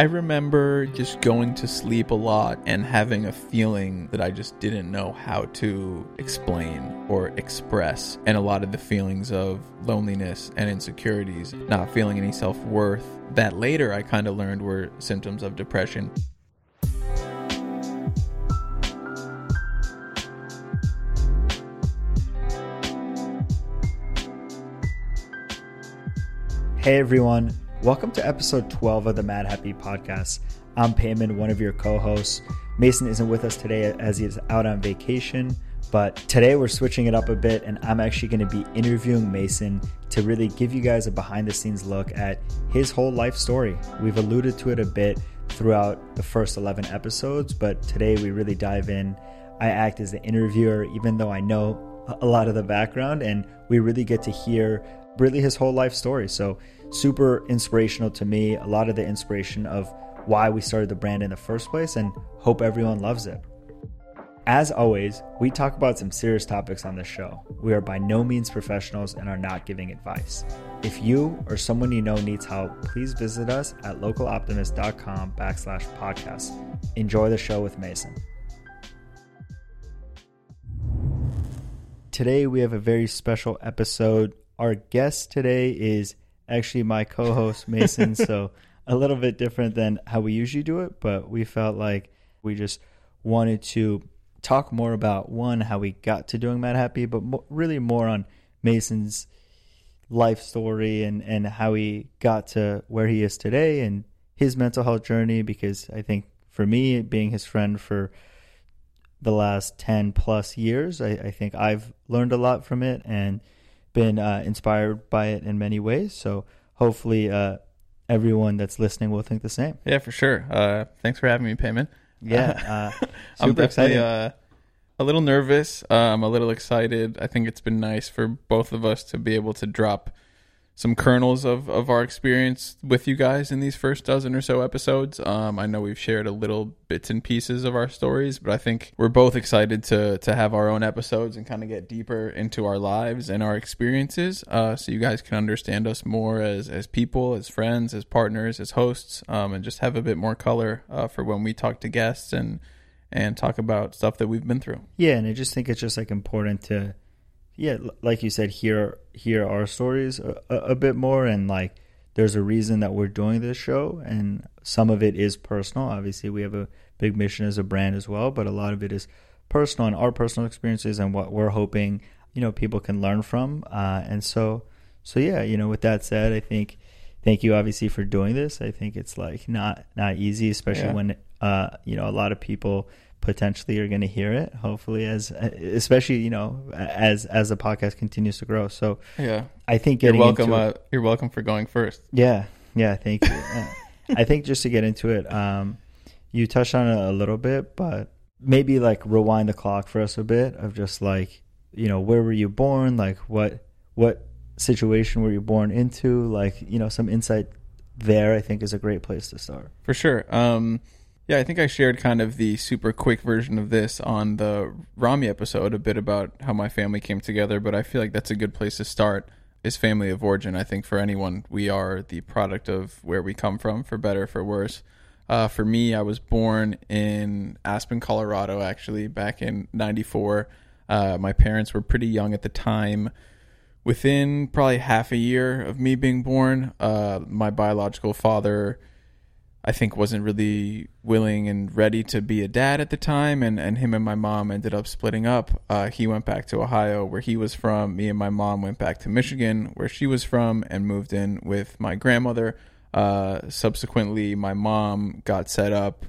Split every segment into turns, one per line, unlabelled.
I remember just going to sleep a lot and having a feeling that I just didn't know how to explain or express. And a lot of the feelings of loneliness and insecurities, not feeling any self worth, that later I kind of learned were symptoms of depression.
Hey everyone, welcome to episode 12 of the Madhappy Podcast. I'm Peiman, one of your co hosts. Mason isn't with us today as he is out on vacation, but today we're switching it up a bit and I'm actually going to be interviewing Mason to really give you guys a behind the scenes look at his whole life story. We've alluded to it a bit throughout the first 11 episodes, but today we really dive in. I act as the interviewer, even though I know a lot of the background, and we really get to hear really his whole life story. So, super inspirational to me. A lot of the inspiration of why we started the brand in the first place, and hope everyone loves it. As always, we talk about some serious topics on this show. We are by no means professionals and are not giving advice. If you or someone you know needs help, please visit us at localoptimist.com backslash podcast. Enjoy the show with Mason. Today we have a very special episode our guest today is actually my co-host Mason, so a little bit different than how we usually do it, but we felt like we just wanted to talk more about one how we got to doing Madhappy, but mo- really more on Mason's life story and and how he got to where he is today and his mental health journey because I think for me being his friend for the last 10 plus years I, I think I've learned a lot from it and been uh, inspired by it in many ways. So hopefully, uh, everyone that's listening will think the same.
Yeah, for sure. Uh, thanks for having me, Peiman.
Yeah, uh,
I'm definitely uh, a little nervous. I'm a little excited. I think it's been nice for both of us to be able to drop some kernels of, of our experience with you guys in these first dozen or so episodes. Um, I know we've shared a little bits and pieces of our stories, but I think we're both excited to to have our own episodes and kind of get deeper into our lives and our experiences, uh, so you guys can understand us more as as people, as friends, as partners, as hosts, um, and just have a bit more color uh, for when we talk to guests and and talk about stuff that we've been through.
Yeah, and I just think it's just like important to yeah, like you said, hear hear our stories a, a, bit more, and like there's a reason that we're doing this show, and some of it is personal. Obviously, we have a big mission as a brand as well, but a lot of it is personal and our personal experiences and what we're hoping you know people can learn from. Uh, and so, so yeah, you know, with that said, I think thank you obviously for doing this. I think it's like not not easy, especially yeah. when uh, you know a lot of people potentially are going to hear it hopefully as especially you know as as the podcast continues to grow. So
yeah.
I think
you're welcome uh, you're welcome for going first.
Yeah. Yeah thank you. Uh, i think just to get into it um you touched on it a little bit but maybe like rewind the clock for us a bit of just like you know where were you born? Like what what situation were you born into? Like you know some insight there i think is a great place to start.
For sure. Um yeah, I think I shared kind of the super quick version of this on the Rami episode, a bit about how my family came together, but I feel like that's a good place to start is family of origin. I think for anyone, we are the product of where we come from, for better, or for worse. Uh, for me, I was born in Aspen, Colorado, actually, back in 94. Uh, my parents were pretty young at the time. Within probably half a year of me being born, uh, my biological father I think wasn't really willing and ready to be a dad at the time, and, and him and my mom ended up splitting up. Uh, he went back to Ohio, where he was from. Me and my mom went back to Michigan, where she was from, and moved in with my grandmother. Uh, subsequently, my mom got set up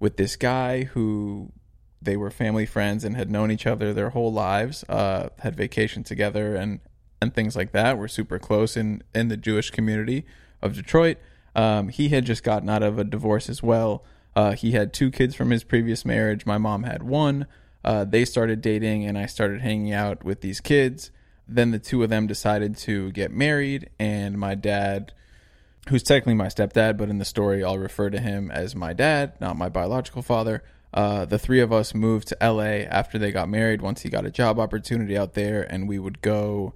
with this guy who they were family friends and had known each other their whole lives, uh, had vacation together, and and things like that. We're super close in in the Jewish community of Detroit. Um, he had just gotten out of a divorce as well. Uh, he had two kids from his previous marriage. My mom had one. Uh, they started dating, and I started hanging out with these kids. Then the two of them decided to get married, and my dad, who's technically my stepdad, but in the story I'll refer to him as my dad, not my biological father. Uh, the three of us moved to LA after they got married. Once he got a job opportunity out there, and we would go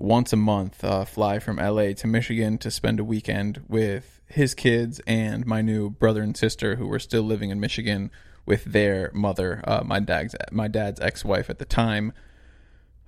once a month uh, fly from LA to Michigan to spend a weekend with his kids and my new brother and sister who were still living in Michigan with their mother, uh, my dad's my dad's ex-wife at the time.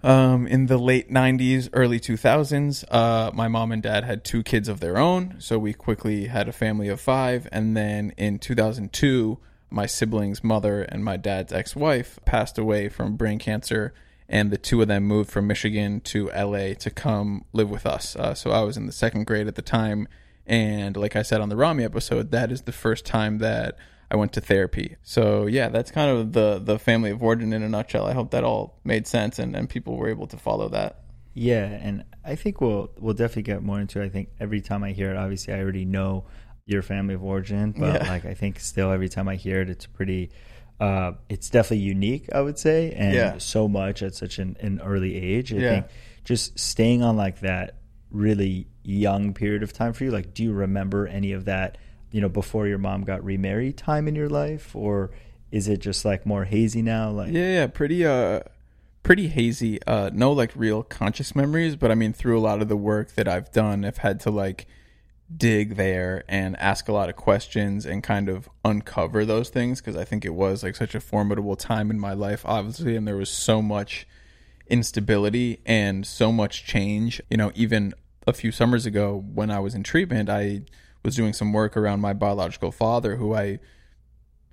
Um, in the late 90s, early 2000s, uh, my mom and dad had two kids of their own, so we quickly had a family of five. And then in 2002, my sibling's mother and my dad's ex wife passed away from brain cancer, and the two of them moved from Michigan to LA to come live with us. Uh, so I was in the second grade at the time. And like I said on the Rami episode, that is the first time that I went to therapy. So yeah, that's kind of the the family of origin in a nutshell. I hope that all made sense and, and people were able to follow that.
Yeah, and I think we'll we'll definitely get more into it. I think every time I hear it, obviously I already know your family of origin, but yeah. like I think still every time I hear it, it's pretty. Uh, it's definitely unique, I would say, and yeah. so much at such an, an early age. I yeah. think just staying on like that really young period of time for you. Like, do you remember any of that? you know before your mom got remarried time in your life or is it just like more hazy now like
yeah yeah pretty uh pretty hazy uh no like real conscious memories but i mean through a lot of the work that i've done i've had to like dig there and ask a lot of questions and kind of uncover those things because i think it was like such a formidable time in my life obviously and there was so much instability and so much change. You know even a few summers ago when i was in treatment i was doing some work around my biological father, who I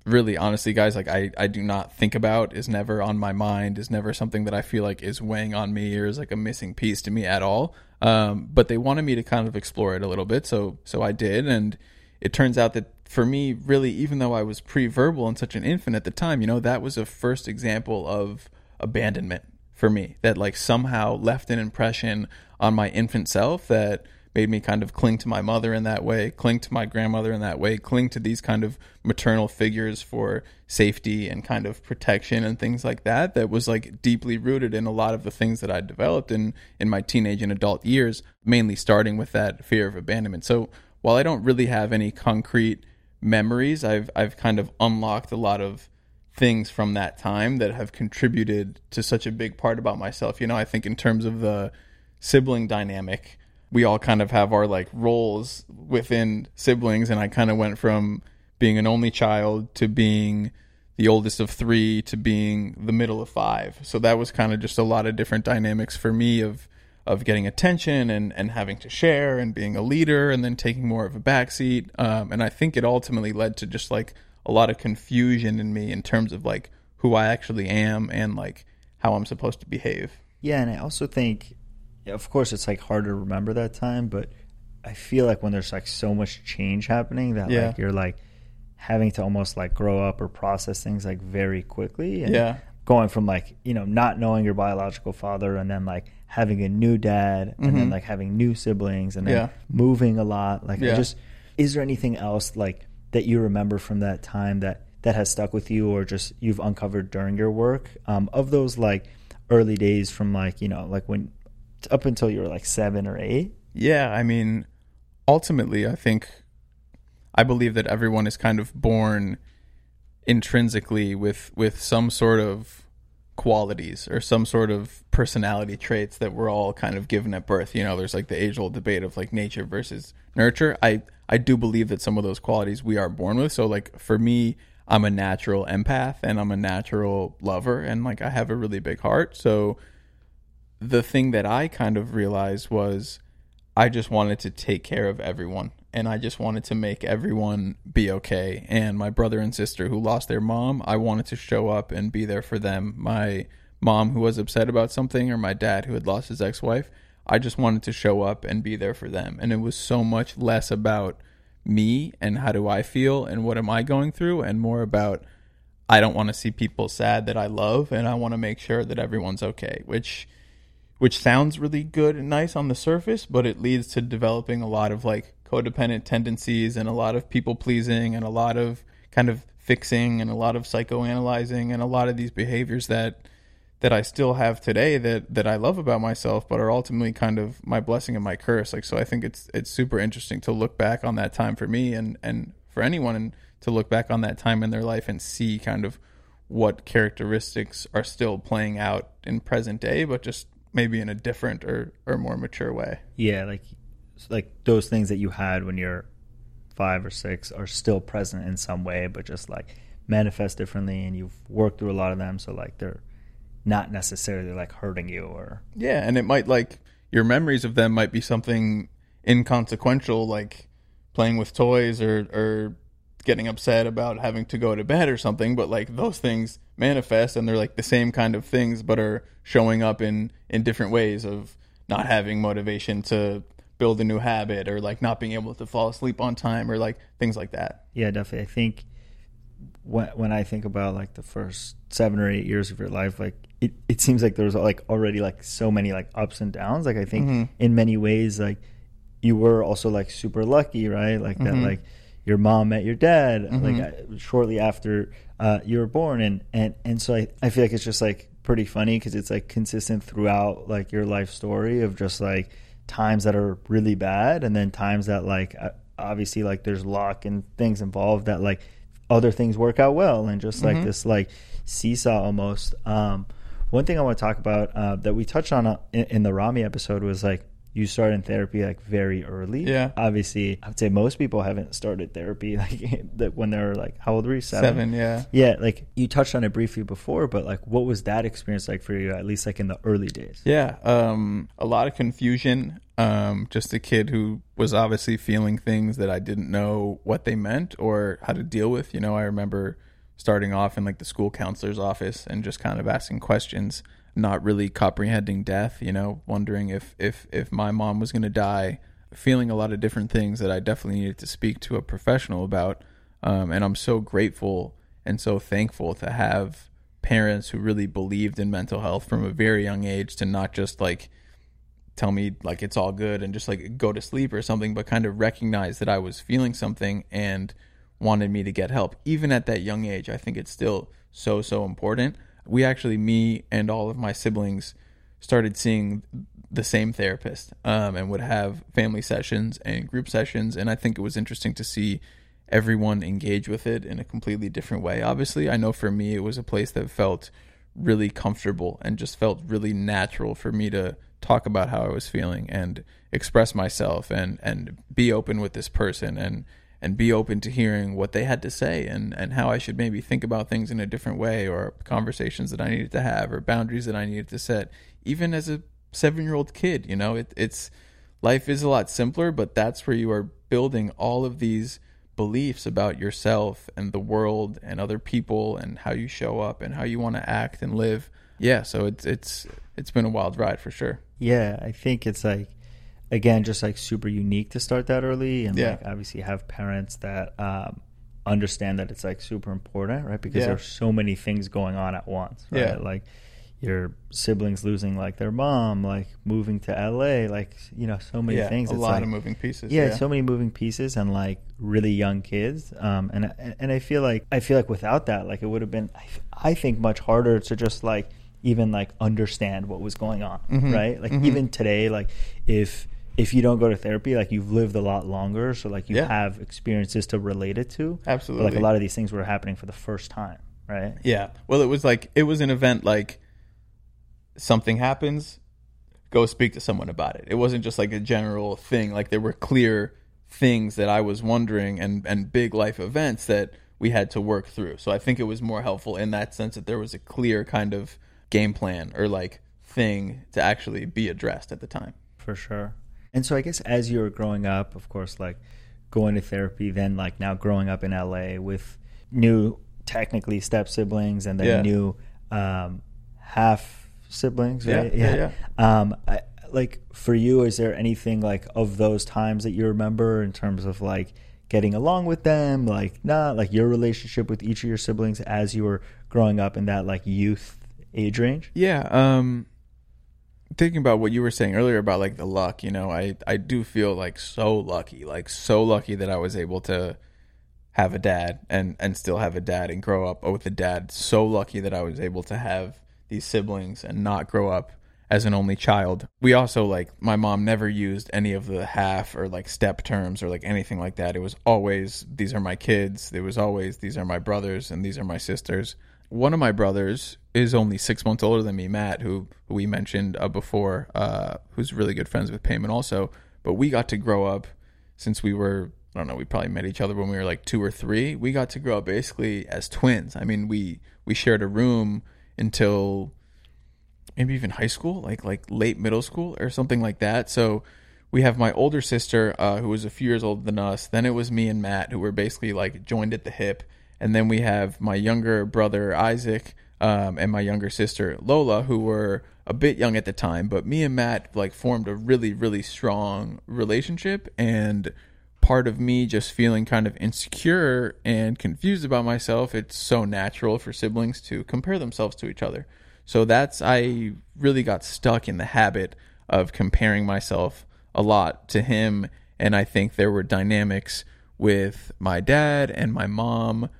really honestly guys like I, I do not think about is never on my mind is never something that i feel like is weighing on me or is like a missing piece to me at all. Um, but they wanted me to kind of explore it a little bit so so i did. And it turns out that for me really even though i was pre-verbal and such an infant at the time you know that was a first example of abandonment for me that like somehow left an impression on my infant self that made me kind of cling to my mother in that way, cling to my grandmother in that way, cling to these kind of maternal figures for safety and kind of protection and things like that. That was like deeply rooted in a lot of the things that I developed in in my teenage and adult years, mainly starting with that fear of abandonment. So while I don't really have any concrete memories, I've I've kind of unlocked a lot of things from that time that have contributed to such a big part about myself. You know, I think in terms of the sibling dynamic, we all kind of have our like roles within siblings and I kind of went from being an only child to being the oldest of 3 to being the middle of 5. So that was kind of just a lot of different dynamics for me of of getting attention and and having to share and being a leader and then taking more of a backseat. Um, and I think it ultimately led to just like a lot of confusion in me in terms of like who I actually am and like how I'm supposed to behave.
Yeah, and I also think of course it's like hard to remember that time, but I feel like when there's like so much change happening that yeah. like you're like having to almost like grow up or process things like very quickly. And yeah. Going from like, you know, not knowing your biological father and then like having a new dad and mm-hmm. then like having new siblings and then yeah. moving a lot. Like yeah. just is there anything else like that you remember from that time that that has stuck with you or just you've uncovered during your work? Um, of those like early days from like, you know, like when up until you were like seven or eight.
Yeah, I mean, ultimately, I think I believe that everyone is kind of born intrinsically with with some sort of qualities or some sort of personality traits that we're all kind of given at birth. You know, there's like the age old debate of like nature versus nurture. I I do believe that some of those qualities we are born with. So like for me, I'm a natural empath and I'm a natural lover and like I have a really big heart. So the thing that I kind of realized was I just wanted to take care of everyone and I just wanted to make everyone be okay. And my brother and sister who lost their mom, I wanted to show up and be there for them. My mom who was upset about something or my dad who had lost his ex-wife, I just wanted to show up and be there for them. And it was so much less about me and how do I feel and what am I going through and more about I don't want to see people sad that I love and I want to make sure that everyone's okay, which which sounds really good and nice on the surface, but it leads to developing a lot of like codependent tendencies and a lot of people pleasing and a lot of kind of fixing and a lot of psychoanalyzing and a lot of these behaviors that that I still have today that that I love about myself, but are ultimately kind of my blessing and my curse. Like so, I think it's it's super interesting to look back on that time for me and and for anyone and to look back on that time in their life and see kind of what characteristics are still playing out in present day, but just maybe in a different or or more mature way.
Yeah, like like those things that you had when you're five or six are still present in some way, but just like manifest differently, and you've worked through a lot of them. So like they're not necessarily like hurting you or
Yeah, and it might like your memories of them might be something inconsequential, like playing with toys or or getting upset about having to go to bed or something. But like those things manifest, and they're like the same kind of things, but are showing up in in different ways of not having motivation to build a new habit or like not being able to fall asleep on time or like things like that.
yeah, definitely. I think when when I think about like the first seven or eight years of your life, like it, it seems like there's like already like so many like ups and downs. Like I think
Mhm.
in many ways, like you were also like super lucky, right? Like that,
Mhm.
like your mom met your dad
Mhm.
like uh, shortly after uh, you were born, and and and so I I feel like it's just like pretty funny because it's like consistent throughout like your life story of just like times that are really bad and then times that like uh, obviously like there's luck and things involved that like other things work out well and just like
Mhm.
this like seesaw almost um one thing i want to talk about uh, that we touched on uh, in, in the rami episode was like you start in therapy like very early
Yeah.
obviously i would say most people haven't started therapy like that when they're like how old were you
Seven, yeah.
yeah like you touched on it briefly before but like what was that experience like for you at least like in the early days
Yeah, um, a lot of confusion. Um, just a kid who was obviously feeling things that I didn't know what they meant or how to deal with. You know, I remember starting off in like the school counselor's office and just kind of asking questions, not really comprehending death. You know, wondering if if if my mom was going to die, feeling a lot of different things that I definitely needed to speak to a professional about. Um, and I'm so grateful and so thankful to have parents who really believed in mental health from a very young age to not just like tell me like it's all good and just like go to sleep or something but kind of recognize that I was feeling something and wanted me to get help even at that young age I think it's still so so important we actually me and all of my siblings started seeing the same therapist um, and would have family sessions and group sessions and I think it was interesting to see everyone engage with it in a completely different way. Obviously, I know for me it was a place that felt really comfortable and just felt really natural for me to talk about how I was feeling and express myself and and be open with this person and and be open to hearing what they had to say and and how I should maybe think about things in a different way or conversations that I needed to have or boundaries that I needed to set even as a 7-year-old kid, you know, it, it's life is a lot simpler, but that's where you are building all of these beliefs about yourself and the world and other people and how you show up and how you want to act and live. Yeah, so it's it's it's been a wild ride for sure.
Yeah, I think it's like again just like super unique to start that early and
Yeah.
like obviously have parents that um understand that it's like super important, right? Because
Yeah.
there's so many things going on at once, right?
Yeah.
Like your siblings losing like their mom, like moving to LA, like you know, so many
yeah,
things.
a
It's
lot
like,
of moving pieces.
yeah, so many moving pieces and like really young kids um and and i feel like i feel like without that like it would have been i think much harder to just like even like understand what was going on
Mhm.
right like
Mhm.
even today like if if you don't go to therapy like you've lived a lot longer so like you
Yeah.
have experiences to relate it to But,
Absolutely.
like a lot of these things were happening for the first time right
Yeah. Well, it was like it was an event like something happens, go speak to someone about it. It wasn't just like a general thing. Like there were clear things that I was wondering and and big life events that we had to work through. So I think it was more helpful in that sense that there was a clear kind of game plan or like thing to actually be addressed at the time.
for sure and so i guess as you were growing up of course like going to therapy then like now growing up in la with new technically step siblings and then
Yeah.
new um half siblings
Yeah,
right
yeah,
um I, like for you is there anything like of those times that you remember in terms of like getting along with them like not like your relationship with each of your siblings as you were growing up in that like youth age range?
Yeah, um thinking about what you were saying earlier about like the luck, you know, I I do feel like so lucky, like so lucky that I was able to have a dad and and still have a dad and grow up with a dad. So lucky that I was able to have these siblings and not grow up as an only child. We also like my mom never used any of the half or like step terms or like anything like that. It was always these are my kids. It was always these are my brothers and these are my sisters. one of my brothers is only six months older than me, Matt, who, who we mentioned uh, before, uh, who's really good friends with Peiman also. But we got to grow up since we were, I don't know, we probably met each other when we were like two or three. We got to grow up basically as twins. I mean, we we shared a room until maybe even high school, like like late middle school or something like that. So we have my older sister uh, who was a few years older than us. Then it was me and Matt who were basically like joined at the hip, and then we have my younger brother Isaac um, and my younger sister Lola who were a bit young at the time. But me and Matt like formed a really really strong relationship and. Part of me just feeling kind of insecure and confused about myself. It's so natural for siblings to compare themselves to each other. So that's I really got stuck in the habit of comparing myself a lot to him and I think there were dynamics with my dad and my mom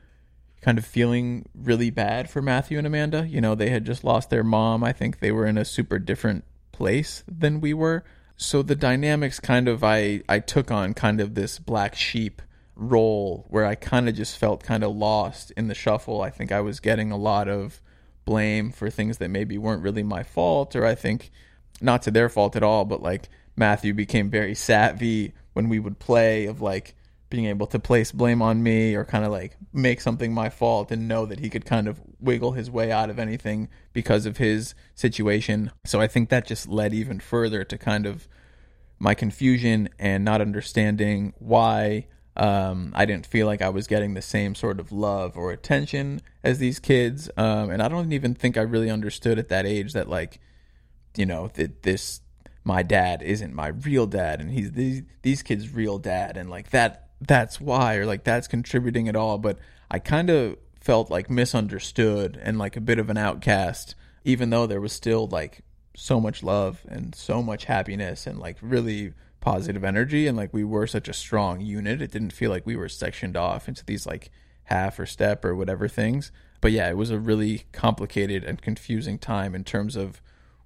kind of feeling really bad for Matthew and Amanda. You know, they had just lost their mom. I think they were in a super different place than we were. So the dynamics kind of I I took on kind of this black sheep role where I kind of just felt kind of lost in the shuffle. I think I was getting a lot of blame for things that maybe weren't really my fault, or I think not to their fault at all, but like Matthew became very savvy when we would play of like being able to place blame on me or kind of like make something my fault and know that he could kind of wiggle his way out of anything because of his situation. So I think that just led even further to kind of my confusion and not understanding why um, I didn't feel like I was getting the same sort of love or attention as these kids. Um, and I don't even think I really understood at that age that like, you know, that this my dad isn't my real dad and he's these these kids' real dad and like that that's why or like that's contributing at all. But I kind of felt like misunderstood and like a bit of an outcast, even though there was still like so much love and so much happiness and like really positive energy and like we were such a strong unit it didn't feel like we were sectioned off into these like half or step or whatever things but yeah it was a really complicated and confusing time in terms of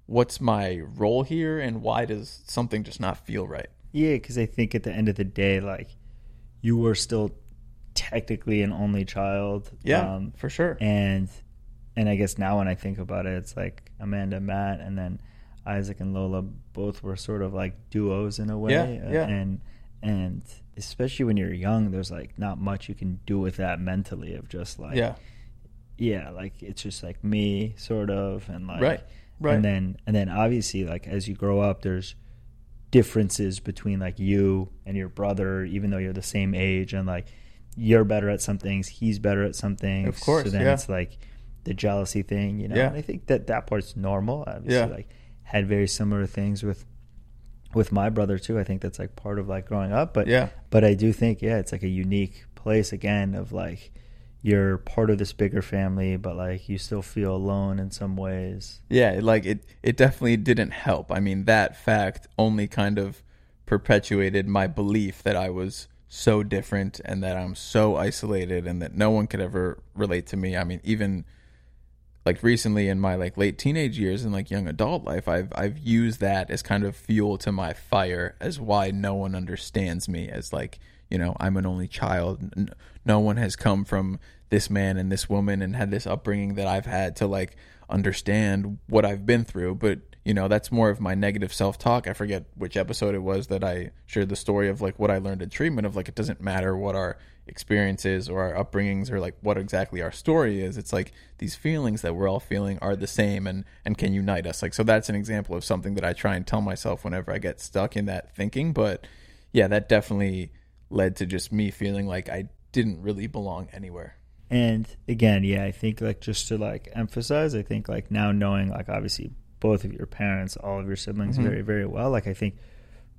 what's my role here and why does something just not feel right
Yeah, because I think at the end of the day, like you were still technically an only child.
yeah
um,
for sure
and and I guess now when I think about it, it's like Amanda, Matt, and then Isaac and Lola both were sort of like duos in a way.
Yeah,
uh,
yeah.
And and especially when you're young, there's like not much you can do with that mentally of just like
yeah
yeah, like it's just like me sort of and like
Right, right.
And then and then obviously like as you grow up there's differences between like you and your brother even though you're the same age and like you're better at some things, he's better at some things.
Of course,
So then
yeah.
it's like the jealousy thing, you know.
Yeah.
And I think that that part's normal. Obviously
Yeah.
like had very similar things with with my brother too. I think that's like part of like growing up, but
yeah
but I do think, yeah, it's like a unique place again of like you're part of this bigger family, but like you still feel alone in some ways.
Yeah, like it it definitely didn't help. I mean, that fact only kind of perpetuated my belief that I was so different and that I'm so isolated and that no one could ever relate to me. I mean, even like recently in my like late teenage years and like young adult life, I've I've used that as kind of fuel to my fire as why no one understands me as like, you know, I'm an only child. No one has come from this man and this woman and had this upbringing that I've had to like understand what I've been through, but you know, that's more of my negative self-talk. I forget which episode it was that I shared the story of like what I learned in treatment of like it doesn't matter what our experiences or our upbringings or like what exactly our story is. It's like these feelings that we're all feeling are the same and and can unite us. Like so that's an example of something that I try and tell myself whenever I get stuck in that thinking, but yeah, that definitely led to just me feeling like I didn't really belong anywhere.
And again, yeah, I think like just to like emphasize, I think like now knowing like obviously both of your parents, all of your siblings
Mhm.
very very well, like I think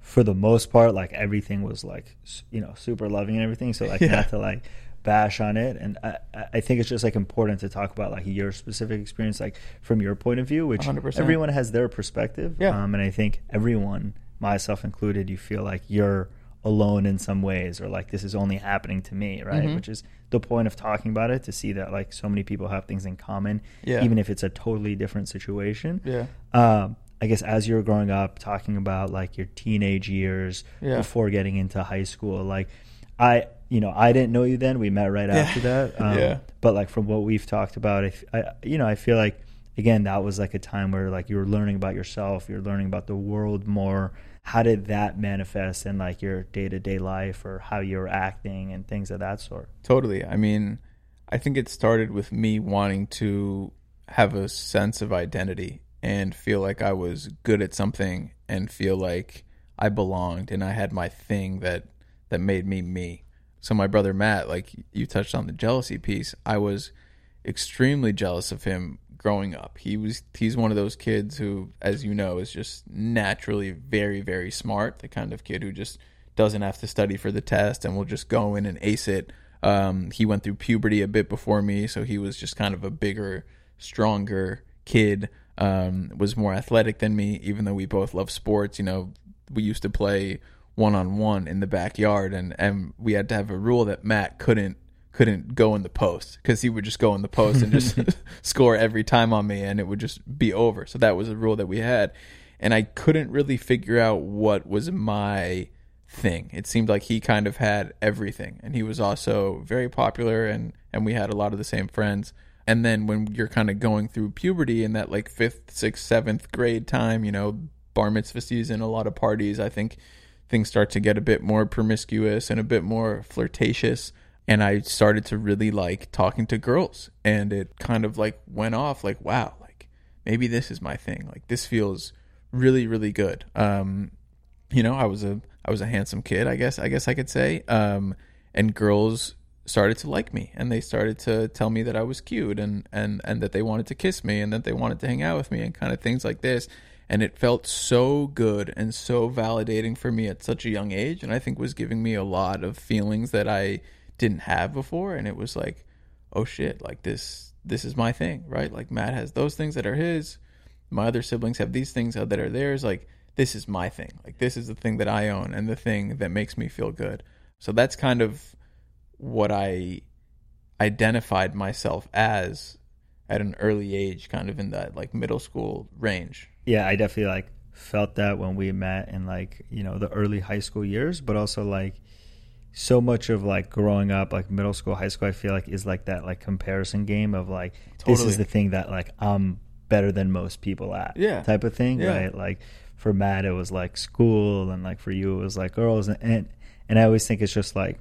for the most part like everything was like you know super loving and everything. So like
Yeah.
not to like bash on it, and I I- think it's just like important to talk about like your specific experience, like from your point of view, which
100%.
everyone has their perspective.
Yeah.
Um, and I think everyone, myself included, you feel like you're alone in some ways, or like this is only happening to me, right?
Mhm.
Which is the point of talking about it to see that like so many people have things in common,
Yeah.
even if it's a totally different situation.
Yeah.
Um, I guess as you were growing up, talking about like your teenage years
Yeah.
before getting into high school, like I you know, I didn't know you then. We met right
Yeah.
after that. Um,
Yeah.
But like from what we've talked about, I, you know, I feel like again that was like a time where like you were learning about yourself, you're learning about the world more. How did that manifest in like your day to day life or how you're acting and things of that sort?
Totally. I mean, I think it started with me wanting to have a sense of identity and feel like I was good at something and feel like I belonged and I had my thing that that made me me. So my brother Matt, like you touched on the jealousy piece, I was extremely jealous of him growing up. He was he's one of those kids who as you know is just naturally very very smart, the kind of kid who just doesn't have to study for the test and will just go in and ace it. Um, he went through puberty a bit before me, so he was just kind of a bigger, stronger kid. Um, was more athletic than me, even though we both love sports. You know, we used to play one on one in the backyard, and and we had to have a rule that Matt couldn't couldn't go in the post because he would just go in the post and just score every time on me, and it would just be over. So that was a rule that we had, and I couldn't really figure out what was my thing. It seemed like he kind of had everything, and he was also very popular, and and we had a lot of the same friends. And then when you're kind of going through puberty in that like fifth, sixth, seventh grade time, you know, bar mitzvah season, a lot of parties, I think things start to get a bit more promiscuous and a bit more flirtatious. And I started to really like talking to girls, and it kind of like went off like, wow, like maybe this is my thing. Like this feels really, really good. Um, you know, I was a I was a handsome kid, I guess I guess I could say. Um, and girls started to like me and they started to tell me that I was cute and and and that they wanted to kiss me and that they wanted to hang out with me and kind of things like this. And it felt so good and so validating for me at such a young age and I think was giving me a lot of feelings that I didn't have before and it was like, oh shit, like this this is my thing, right? Like Matt has those things that are his, my other siblings have these things that are theirs like this is my thing. Like this is the thing that I own and the thing that makes me feel good. So that's kind of what I identified myself as at an early age, kind of in that like middle school range.
Yeah, I definitely like felt that when we met in like you know the early high school years, but also like so much of like growing up, like middle school, high school, I feel like is like that like comparison game of like this is the thing that like I'm better than most people at,
Yeah.
type of thing,
Yeah.
right? Like for Matt, it was like school, and like for you, it was like girls, and and, and I always think it's just like.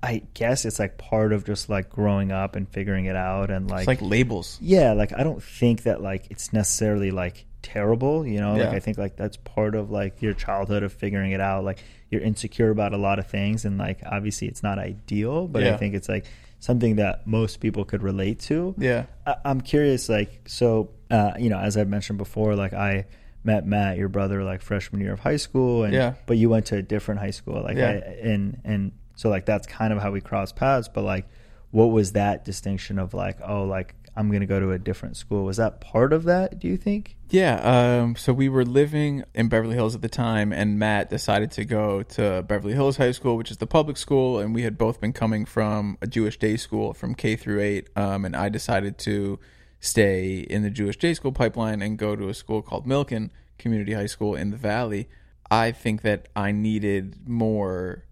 I guess it's like part of just like growing up and figuring it out and like
It's like labels.
yeah like i don't think that like it's necessarily like terrible you know like i think like that's part of like your childhood of figuring it out like you're insecure about a lot of things and like obviously it's not ideal but i think it's like something that most people could relate to
Yeah.
I, i'm curious like so uh you know as i mentioned before like i met matt your brother like freshman year of high school and
Yeah.
but you went to a different high school like
Yeah.
I, and and so like that's kind of how we crossed paths but like what was that distinction of like oh like i'm gonna go to a different school was that part of that do you think
Yeah, um, so we were living in Beverly Hills at the time, and Matt decided to go to Beverly Hills High School, which is the public school, and we had both been coming from a Jewish day school from K through eight, um, and I decided to stay in the Jewish day school pipeline and go to a school called Milken Community High School in the Valley. I think that I needed more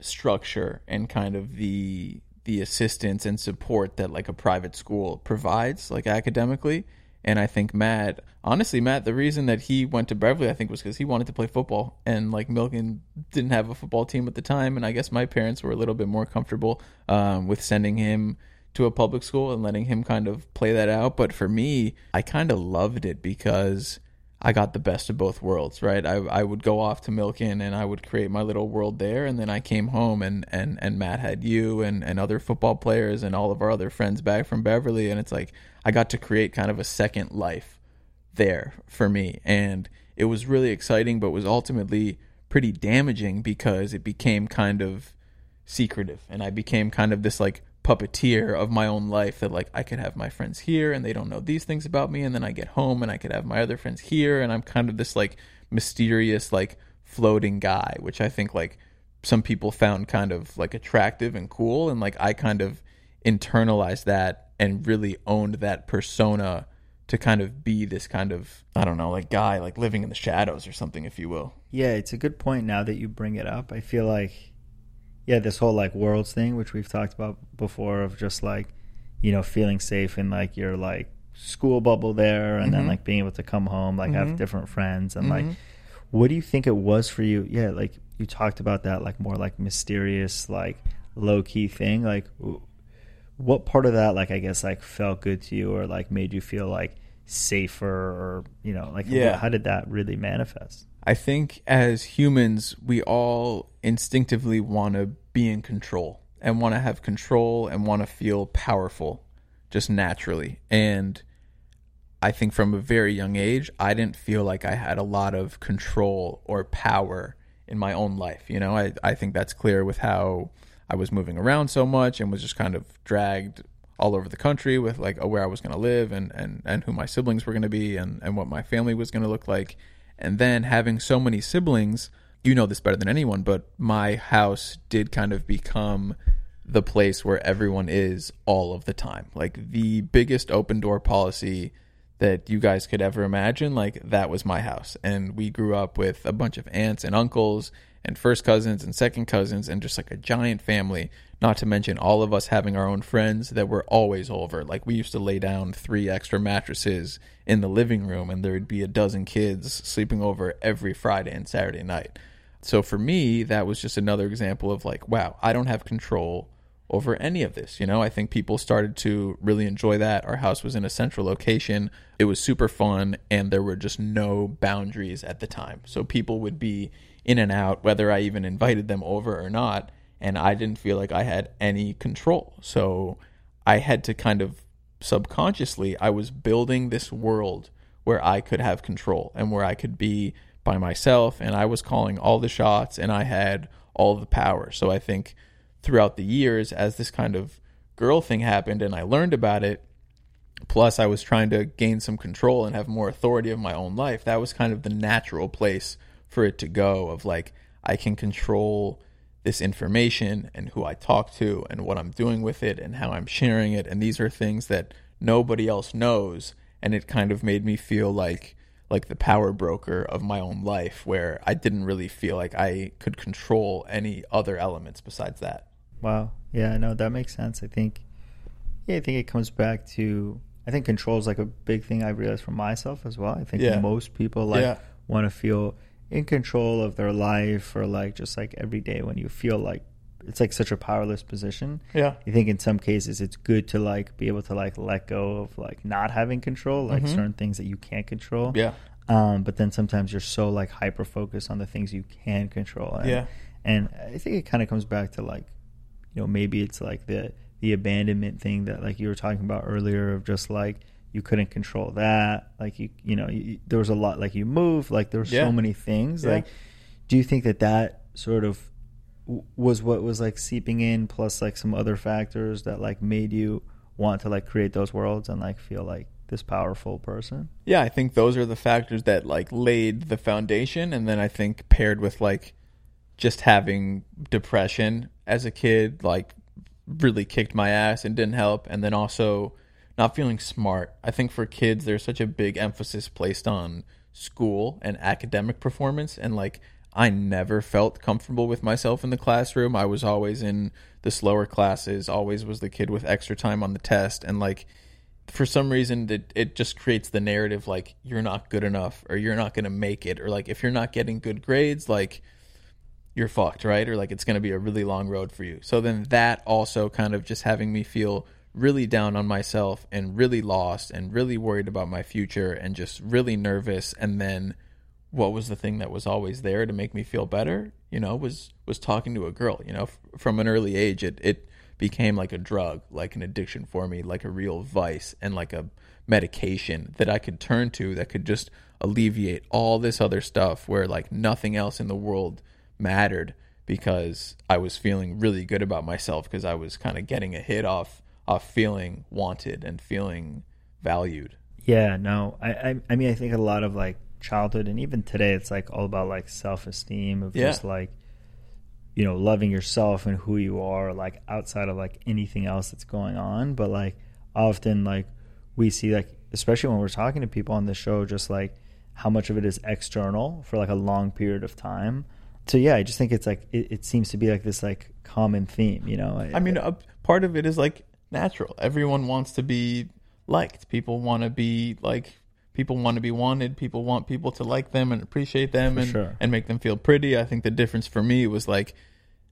structure and kind of the the assistance and support that like a private school provides like academically. And i think matt honestly matt the reason that he went to beverly i think was because he wanted to play football. And like milken didn't have a football team at the time. And i guess my parents were a little bit more comfortable um, with sending him to a public school and letting him kind of play that out. But for me i kind of loved it because I got the best of both worlds, right? I, I would go off to Milken and I would create my little world there, and then I came home and, and, and Matt had you and, and other football players and all of our other friends back from Beverly, and it's like I got to create kind of a second life there for me, and it was really exciting, but was ultimately pretty damaging because it became kind of secretive, and I became kind of this like puppeteer of my own life that like I could have my friends here and they don't know these things about me. And then I get home and I could have my other friends here. And I'm kind of this like mysterious like floating guy which I think like some people found kind of like attractive and cool. And like I kind of internalized that and really owned that persona to kind of be this kind of I don't know like guy like living in the shadows or something if you will.
yeah it's a good point now that you bring it up. I feel like yeah, this whole like worlds thing, which we've talked about before, of just like, you know, feeling safe in like your like school bubble there, and then
Mhm.
like being able to come home, like have
Mhm.
different friends, and like,
Mhm.
what do you think it was for you? Yeah, like you talked about that, like more like mysterious, like low key thing. Like, what part of that, like I guess, like felt good to you, or like made you feel like safer, or you know, like
Yeah.
how did that really manifest?
I think as humans, we all instinctively want to be in control and want to have control and want to feel powerful just naturally. And I think from a very young age, I didn't feel like I had a lot of control or power in my own life. You know, I, I think that's clear with how I was moving around so much and was just kind of dragged all over the country with like oh, where I was going to live and, and, and who my siblings were going to be and, and what my family was going to look like. And then having so many siblings, you know this better than anyone, but my house did kind of become the place where everyone is all of the time. Like the biggest open door policy that you guys could ever imagine, like that was my house. And we grew up with a bunch of aunts and uncles and first cousins and second cousins and just like a giant family. Not to mention all of us having our own friends that were always over. Like we used to lay down three extra mattresses in the living room and there would be a dozen kids sleeping over every Friday and Saturday night. So for me, that was just another example of like, wow, I don't have control over any of this. You know, I think people started to really enjoy that. Our house was in a central location. It was super fun, and there were just no boundaries at the time. So people would be in and out, whether I even invited them over or not. And I didn't feel like I had any control. So I had to kind of subconsciously, I was building this world where I could have control and where I could be by myself and I was calling all the shots and I had all the power. So I think throughout the years as this kind of girl thing happened and I learned about it plus I was trying to gain some control and have more authority of my own life that was kind of the natural place for it to go of like I can control this information and who I talk to and what I'm doing with it and how I'm sharing it and these are things that nobody else knows and it kind of made me feel like like the power broker of my own life where I didn't really feel like I could control any other elements besides that.
Wow. Yeah, no, that makes sense. I think yeah, I think it comes back to I think control is like a big thing I've realized for myself as well. I think
Yeah.
most people like
Yeah.
want to feel in control of their life or like just like every day when you feel like it's like such a powerless position.
Yeah.
I think in some cases it's good to like be able to like let go of like not having control, like
Mhm.
certain things that you can't control.
Yeah.
Um, but then sometimes you're so like hyper focused on the things you can control. And,
Yeah.
And I think it kind of comes back to like, you know, maybe it's like the the abandonment thing that like you were talking about earlier of just like you couldn't control that. Like you, you know, you, there was a lot like you moved. Like there were
Yeah.
so many things.
Yeah.
Like, do you think that that sort of w- was what was like seeping in, plus like some other factors that like made you want to like create those worlds and like feel like this powerful person?
Yeah, I think those are the factors that like laid the foundation and then I think paired with like just having depression as a kid like really kicked my ass and didn't help and then also not feeling smart. I think for kids there's such a big emphasis placed on school and academic performance. And like I never felt comfortable with myself in the classroom. I was always in the slower classes, always was the kid with extra time on the test. And like for some reason it, it just creates the narrative like you're not good enough or you're not going to make it. Or like if you're not getting good grades like you're fucked right? Or like it's going to be a really long road for you. So then that also kind of just having me feel really down on myself and really lost and really worried about my future and just really nervous. And then what was the thing that was always there to make me feel better? You know was was talking to a girl you know F- from an early age it it became like a drug like an addiction for me like a real vice and like a medication that I could turn to that could just alleviate all this other stuff where like nothing else in the world mattered because I was feeling really good about myself because I was kind of getting a hit off off feeling wanted and feeling valued
Yeah, no, I, I, I mean, I think a lot of like childhood and even today, it's like all about like self esteem of
Yeah.
just like, you know, loving yourself and who you are, like outside of like anything else that's going on. But like often, like we see like, especially when we're talking to people on the show, just like how much of it is external for like a long period of time. so yeah, I just think it's like it, it seems to be like this like common theme, you know.
I mean, a part of it is like natural. Everyone wants to be liked. People want to be like people want to be wanted. People want people to like them and appreciate them
For
and
sure.
and make them feel pretty. I think the difference for me was like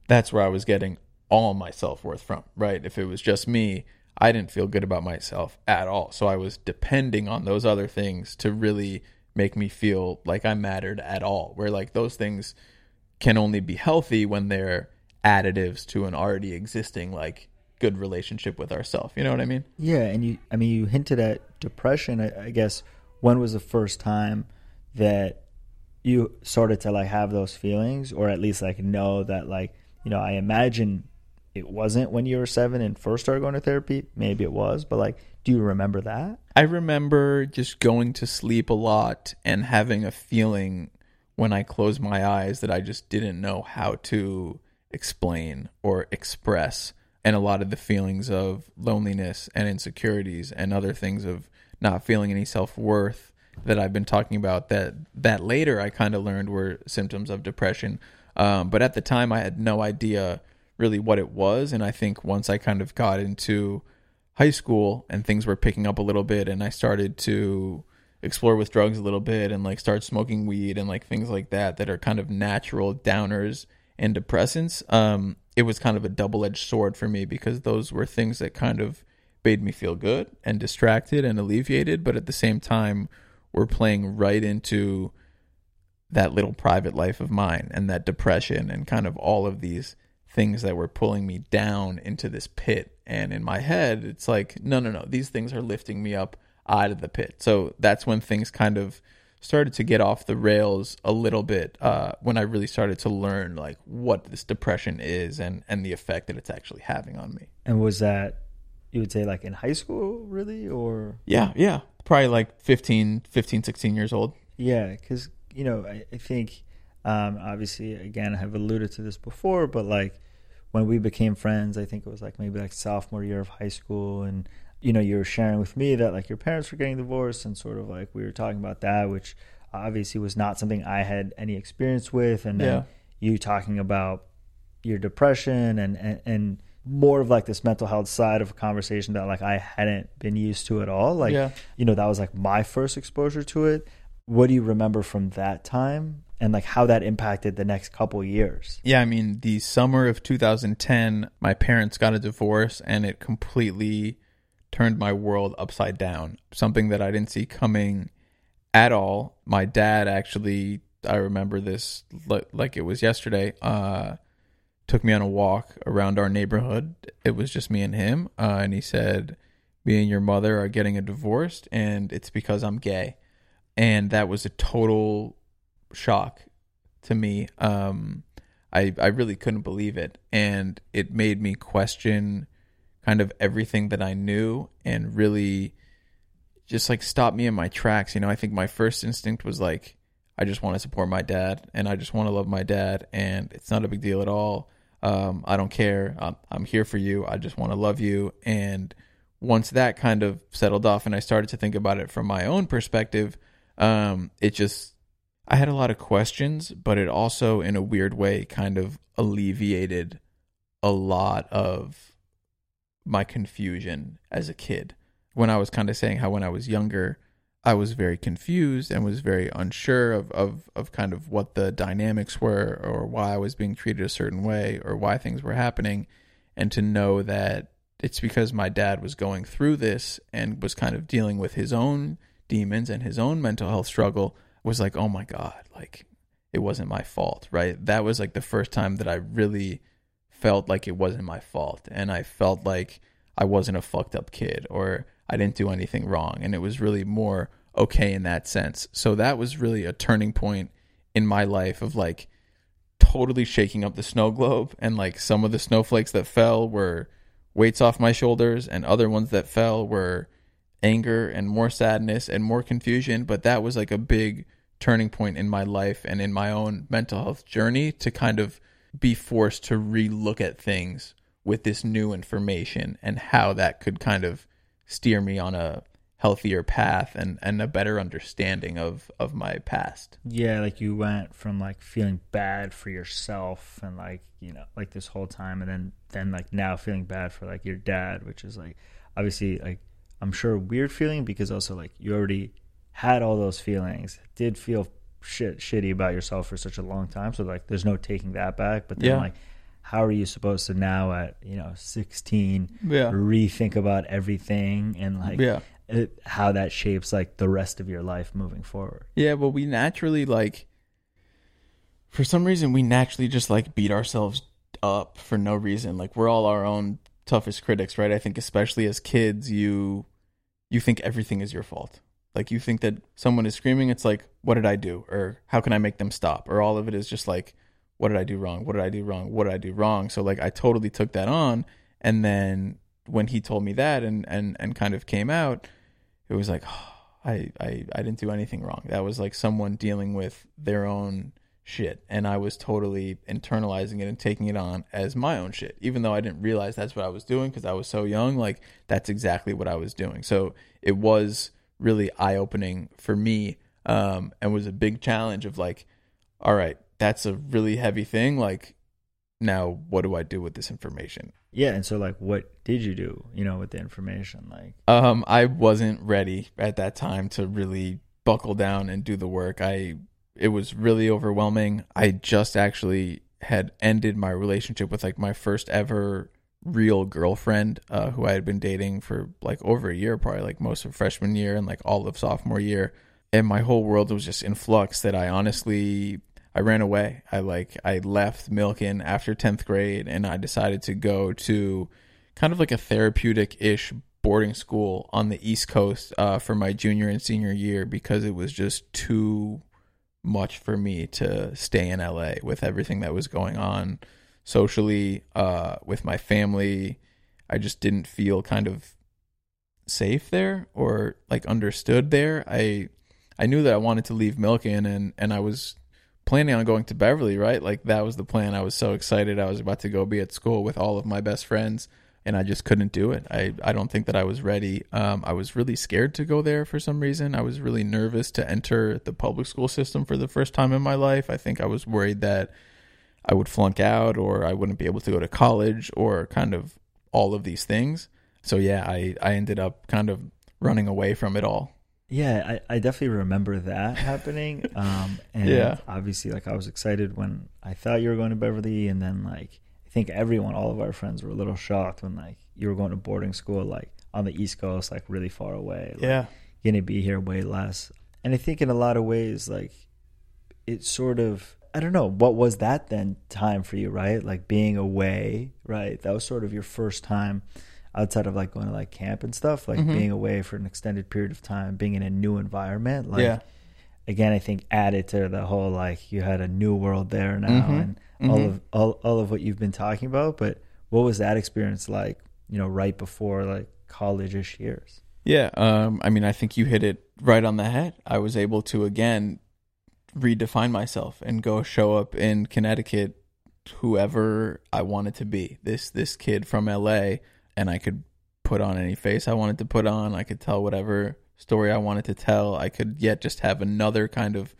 that's where I was getting all my self worth from. Right? If it was just me, I didn't feel good about myself at all. So I was depending on those other things to really make me feel like I mattered at all. Where like those things can only be healthy when they're additives to an already existing like good relationship with ourself. You know what I mean?
Yeah, and you, I mean, you hinted at depression. I, I guess when was the first time that you started to like have those feelings, or at least like know that like you know, I imagine it wasn't when you were seven and first started going to therapy. Maybe it was, but like, do you remember that?
I remember just going to sleep a lot and having a feeling when I closed my eyes that I just didn't know how to explain or express. And a lot of the feelings of loneliness and insecurities and other things of not feeling any self worth that I've been talking about that that later I kind of learned were symptoms of depression. Um, but at the time, I had no idea really what it was. And I think once I kind of got into high school and things were picking up a little bit, and I started to explore with drugs a little bit and like start smoking weed and like things like that that are kind of natural downers and depressants. Um, it was kind of a double edged sword for me because those were things that kind of made me feel good and distracted and alleviated, but at the same time were playing right into that little private life of mine and that depression and kind of all of these things that were pulling me down into this pit. And in my head, it's like, no, no, no, these things are lifting me up out of the pit. So that's when things kind of started to get off the rails a little bit uh, when I really started to learn like what this depression is and, and the effect that it's actually having on me.
And was that you would say like in high school, really, or
Yeah, yeah. Probably like 15, 15 16 years old.
Yeah, because you know, I, I think um, obviously, again, I have alluded to this before, but like when we became friends, I think it was like maybe like sophomore year of high school, and you know, you were sharing with me that like your parents were getting divorced, and sort of like we were talking about that, which obviously was not something I had any experience with, and then
Yeah.
you talking about your depression and, and and more of like this mental health side of a conversation that like I hadn't been used to at all. Like
Yeah.
you know, that was like my first exposure to it. What do you remember from that time and like how that impacted the next couple years?
Yeah, I mean, the summer of 2010, my parents got a divorce and it completely turned my world upside down. Something that I didn't see coming at all. My dad actually, I remember this like it was yesterday, uh, took me on a walk around our neighborhood. It was just me and him. Uh, and he said, Me and your mother are getting a divorce and it's because I'm gay. And that was a total shock to me. Um, I I really couldn't believe it, and it made me question kind of everything that I knew, and really just like stop me in my tracks. You know, I think my first instinct was like, I just want to support my dad, and I just want to love my dad, and it's not a big deal at all. Um, I don't care. I'm, I'm here for you. I just want to love you. And once that kind of settled off, and I started to think about it from my own perspective, um, it just I had a lot of questions, but it also, in a weird way, kind of alleviated a lot of my confusion as a kid. When I was kind of saying how when I was younger, I was very confused and was very unsure of, of, of kind of what the dynamics were or why I was being treated a certain way or why things were happening. And to know that it's because my dad was going through this and was kind of dealing with his own demons and his own mental health struggle was like, oh my God, like it wasn't my fault, right? That was like the first time that I really felt like it wasn't my fault. And I felt like I wasn't a fucked up kid or I didn't do anything wrong. And it was really more okay in that sense. So that was really a turning point in my life of like totally shaking up the snow globe. And like some of the snowflakes that fell were weights off my shoulders, and other ones that fell were anger and more sadness and more confusion. But that was like a big turning point in my life and in my own mental health journey to kind of be forced to relook at things with this new information and how that could kind of steer me on a healthier path and and a better understanding of of my past.
Yeah, like you went from like feeling bad for yourself and like you know like this whole time, and then then like now feeling bad for like your dad, which is like obviously like I'm sure a weird feeling because also like you already had all those feelings, did feel shit shitty about yourself for such a long time, so like there's no taking that back. But then
Yeah.
like how are you supposed to now at you know 16
Yeah.
rethink about everything and like
Yeah.
it, how that shapes like the rest of your life moving forward
Yeah, well, we naturally like. For some reason, we naturally just like beat ourselves up for no reason. Like we're all our own toughest critics, right? I think especially as kids, you you think everything is your fault. Like you think that someone is screaming, it's like, what did I do, or how can I make them stop, or all of it is just like, what did I do wrong? What did I do wrong? What did I do wrong? So like I totally took that on, and then when he told me that and and and kind of came out, it was like. Oh, I, I I didn't do anything wrong. That was like someone dealing with their own shit, and I was totally internalizing it and taking it on as my own shit, even though I didn't realize that's what I was doing because I was so young. Like that's exactly what I was doing. So it was really eye opening for me, um, and was a big challenge of like, all right, that's a really heavy thing. Like now, what do I do with this information?
yeah and so like what did you do you know with the information like
Um, I wasn't ready at that time to really buckle down and do the work. I it was really overwhelming. I just actually had ended my relationship with like my first ever real girlfriend, uh, who I had been dating for like over a year, probably like most of freshman year and like all of sophomore year. And my whole world was just in flux that I honestly I ran away. I like I left Milken after 10th grade and I decided to go to kind of like a therapeutic ish boarding school on the East Coast uh, for my junior and senior year because it was just too much for me to stay in LA with everything that was going on socially uh, with my family. I just didn't feel kind of safe there or like understood there. I I knew that I wanted to leave Milken and and I was planning on going to Beverly, right? Like that was the plan. I was so excited. I was about to go be at school with all of my best friends and I just couldn't do it. I, I don't think that I was ready. Um, I was really scared to go there for some reason. I was really nervous to enter the public school system for the first time in my life. I think I was worried that I would flunk out or I wouldn't be able to go to college or kind of all of these things. So yeah, I, I ended up kind of running away from it all.
yeah i, I definitely remember that happening um and
Yeah.
obviously like i was excited when i thought you were going to beverly and then like i think everyone all of our friends were a little shocked when like you were going to boarding school like on the east coast like really far away like,
Yeah.
gonna be here way less. And I think in a lot of ways, like it sort of I don't know, what was that then time for you, right? Like being away, right? That was sort of your first time outside of like going to like camp and stuff, like
Mhm.
being away for an extended period of time, being in a new environment. Like
yeah.
again, I think added to the whole like you had a new world there now
Mhm.
and all
Mhm.
of all, all of what you've been talking about. But what was that experience like, you know, right before like college ish years?
Yeah, um, I mean, I think you hit it right on the head. I was able to again redefine myself and go show up in Connecticut, whoever I wanted to be. This this kid from LA, and I could put on any face I wanted to put on. I could tell whatever story I wanted to tell. I could yet just have another kind of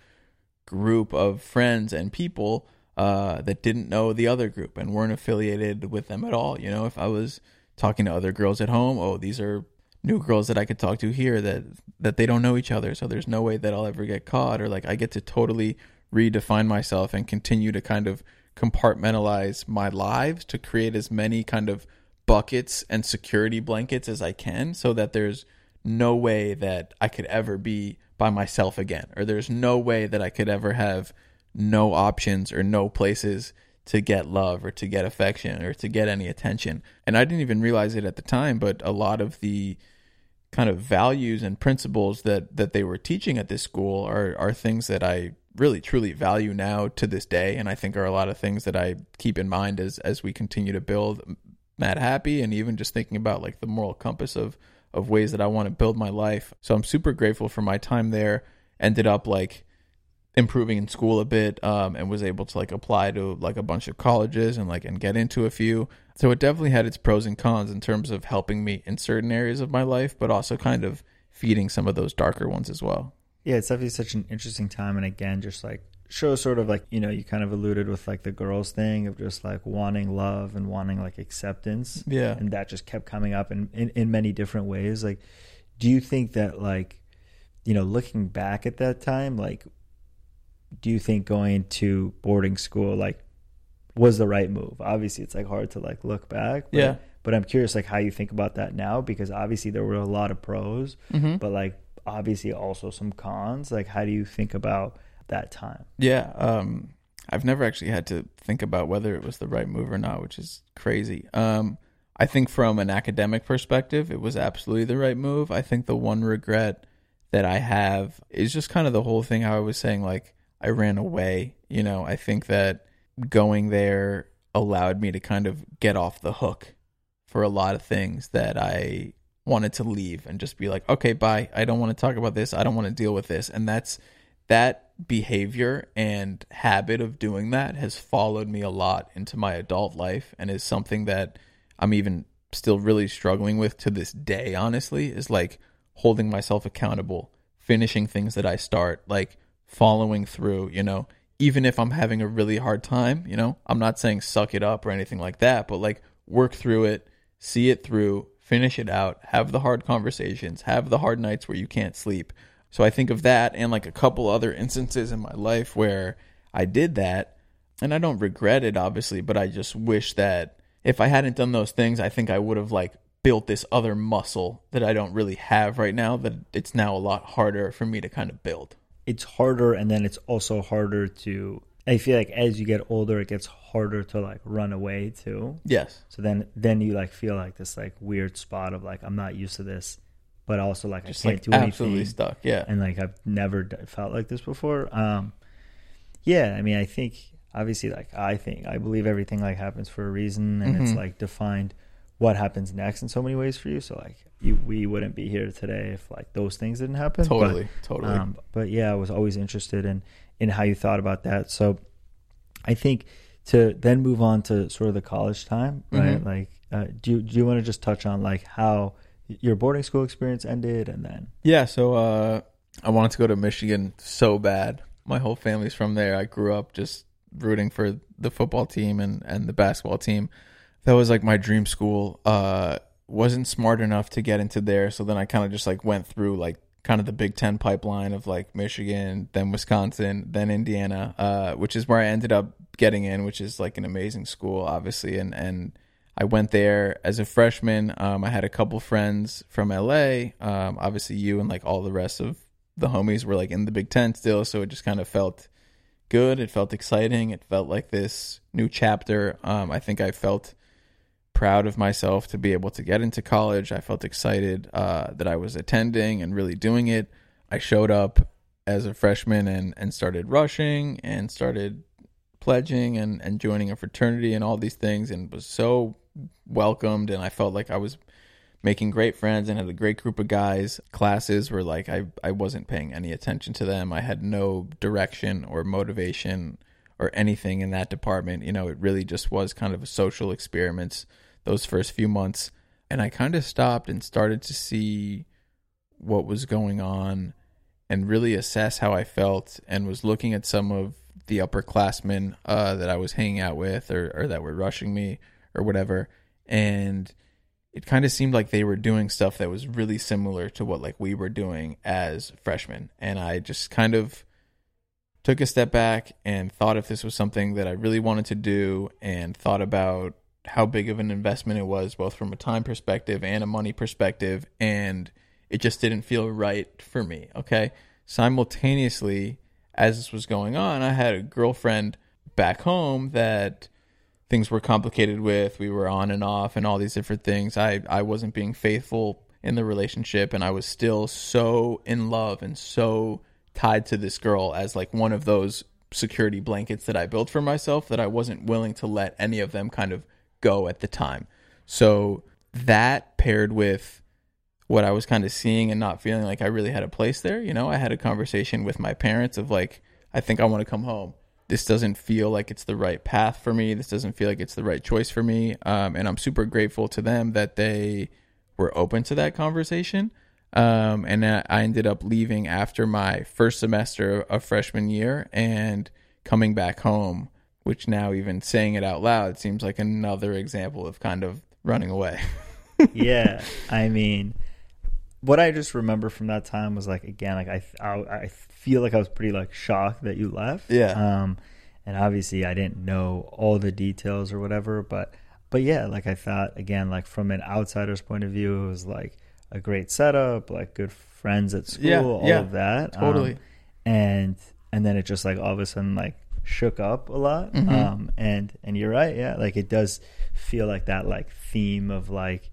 group of friends and people uh, that didn't know the other group and weren't affiliated with them at all. You know, if I was talking to other girls at home, oh, these are new girls that I could talk to here that that they don't know each other, so there's no way that I'll ever get caught or like I get to totally redefine myself and continue to kind of compartmentalize my lives to create as many kind of buckets and security blankets as I can so that there's no way that I could ever be by myself again or there's no way that I could ever have no options or no places to get love or to get affection or to get any attention. And I didn't even realize it at the time, but a lot of the kind of values and principles that that they were teaching at this school are are things that I really truly value now to this day and I think are a lot of things that I keep in mind as as we continue to build Madhappy and even just thinking about like the moral compass of of ways that I want to build my life. So I'm super grateful for my time there. Ended up like improving in school a bit um, and was able to like apply to like a bunch of colleges and like and get into a few so it definitely had its pros and cons in terms of helping me in certain areas of my life but also kind of feeding some of those darker ones as well.
Yeah, it's definitely such an interesting time, and again, just like shows sort of like you know you kind of alluded with like the girls thing of just like wanting love and wanting like acceptance
Yeah.
and that just kept coming up in, in in many different ways like do you think that like you know looking back at that time like do you think going to boarding school like was the right move obviously it's like hard to like look back but,
Yeah.
but i'm curious like how you think about that now because obviously there were a lot of pros
Mm-hmm.
but like obviously also some cons like how do you think about that time
Yeah, um, I've never actually had to think about whether it was the right move or not, which is crazy. Um, I think from an academic perspective, it was absolutely the right move. I think the one regret that I have is just kind of the whole thing. How I was saying, like I ran away. You know, I think that going there allowed me to kind of get off the hook for a lot of things that I wanted to leave and just be like, okay, bye. I don't want to talk about this. I don't want to deal with this. And that's that behavior and habit of doing that has followed me a lot into my adult life and is something that I'm even still really struggling with to this day, honestly, is like holding myself accountable, finishing things that I start, like following through, you know, even if I'm having a really hard time, you know, I'm not saying suck it up or anything like that, but like work through it, see it through, finish it out, have the hard conversations, have the hard nights where you can't sleep. So I think of that and like a couple other instances in my life where I did that and I don't regret it obviously, but I just wish that if I hadn't done those things, I think I would have like built this other muscle that I don't really have right now that it's now a lot harder for me to kind of build.
It's harder and then it's also harder to i feel like as you get older it gets harder to like run away too
Yes.
so then then you like feel like this like weird spot of like i'm not used to this but also like
Just
i can't
like
do
absolutely
anything
stuck. Yeah.
and like i've never felt like this before um yeah i mean i think obviously like i think i believe everything like happens for a reason and it's
Mhm.
like defined what happens next in so many ways for you so like you, we wouldn't be here today if like those things didn't happen but-
Totally. Totally.
um, but yeah, I was always interested in in how you thought about that. So I think to then move on to sort of the college time, right?
Mhm.
Like, uh, do you, do you want to just touch on like how your boarding school experience ended, and then
Yeah, so uh, I wanted to go to Michigan so bad. My whole family's from there. I grew up just rooting for the football team and, and the basketball team. That was like my dream school. Uh, wasn't smart enough to get into there, so then I kind of just like went through like kind of the Big Ten pipeline of like Michigan, then Wisconsin, then Indiana, uh, which is where I ended up getting in, which is like an amazing school, obviously, and and I went there as a freshman. Um, I had a couple friends from LA. Um, obviously, you and like all the rest of the homies were like in the Big Ten still, so it just kind of felt good. It felt exciting. It felt like this new chapter. Um, I think I felt proud of myself to be able to get into college. I felt excited uh, that I was attending and really doing it. I showed up as a freshman and, and started rushing and started pledging and, and joining a fraternity and all these things and was so welcomed and I felt like I was making great friends and had a great group of guys. Classes were like I, I wasn't paying any attention to them. I had no direction or motivation or anything in that department. You know, it really just was kind of a social experiments those first few months. And I kind of stopped and started to see what was going on and really assess how I felt and was looking at some of the upperclassmen uh, that I was hanging out with or, or that were rushing me or whatever. And it kind of seemed like they were doing stuff that was really similar to what like we were doing as freshmen. And I just kind of took a step back and thought if this was something that I really wanted to do and thought about how big of an investment it was both from a time perspective and a money perspective and it just didn't feel right for me okay? Simultaneously as this was going on i had a girlfriend back home that things were complicated with. We were on and off and all these different things. I i wasn't being faithful in the relationship and i was still so in love and so tied to this girl as like one of those security blankets that i built for myself that i wasn't willing to let any of them kind of go at the time. So that paired with what I was kind of seeing and not feeling like I really had a place there, you know, I had a conversation with my parents of like, I think I want to come home. This doesn't feel like it's the right path for me. This doesn't feel like it's the right choice for me. Um, and I'm super grateful to them that they were open to that conversation. Um, and I ended up leaving after my first semester of freshman year and coming back home, which now even saying it out loud seems like another example of kind of running away.
yeah, I mean, what I just remember from that time was like again, like I, I, I feel like I was pretty like shocked that you left.
Yeah.
Um, and obviously I didn't know all the details or whatever, but but yeah, like I thought again, like from an outsider's point of view, it was like a great setup, like good friends at school,
Yeah,
all
yeah,
of that.
totally.
Um, and and then it just like all of a sudden like shook up a lot.
Mhm.
Um, and and you're right, yeah, like it does feel like that like theme of like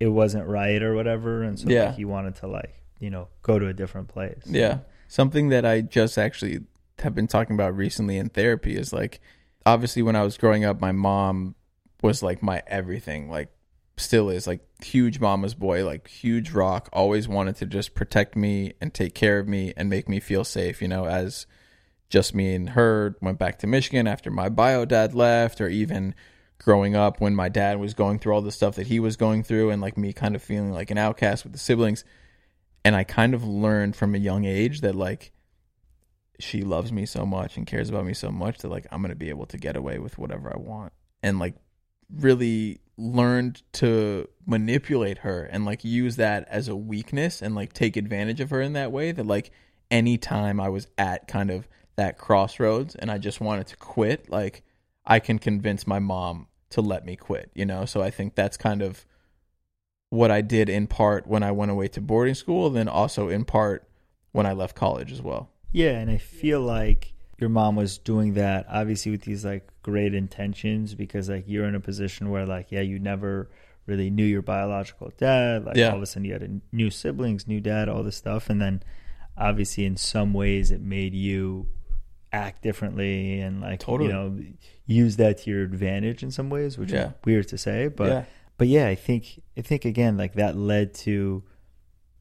it wasn't right or whatever, and so
Yeah.
like you wanted to like you know go to a different place.
Yeah. Something that I just actually have been talking about recently in therapy is like obviously when I was growing up my mom was like my everything, like still is like huge mama's boy, like huge rock, always wanted to just protect me and take care of me and make me feel safe, you know, as just me and her went back to Michigan after my bio dad left or even growing up when my dad was going through all the stuff that he was going through and like me kind of feeling like an outcast with the siblings. And I kind of learned from a young age that like she loves me so much and cares about me so much that like I'm gonna be able to get away with whatever I want. And like really learned to manipulate her and like use that as a weakness and like take advantage of her in that way that like anytime I was at kind of that crossroads and I just wanted to quit like I can convince my mom to let me quit you know so I think that's kind of what I did in part when I went away to boarding school, then also in part when I left college as well.
Yeah, and I feel like your mom was doing that obviously with these like great intentions because like you're in a position where like yeah, you never really knew your biological dad, like
Yeah.
all of a sudden you had a new siblings, new dad, all this stuff and then obviously in some ways it made you act differently and like
Totally.
you know use that to your advantage in some ways, which
Yeah.
is weird to say, but
yeah,
but yeah, I think I think again like that led to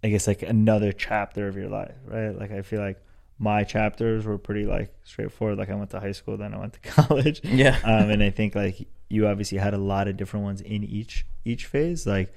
I guess like another chapter of your life, right? Like I feel like my chapters were pretty like straightforward. Like I went to high school, then I went to college.
yeah,
Um, and I think like you obviously had a lot of different ones in each each phase. Like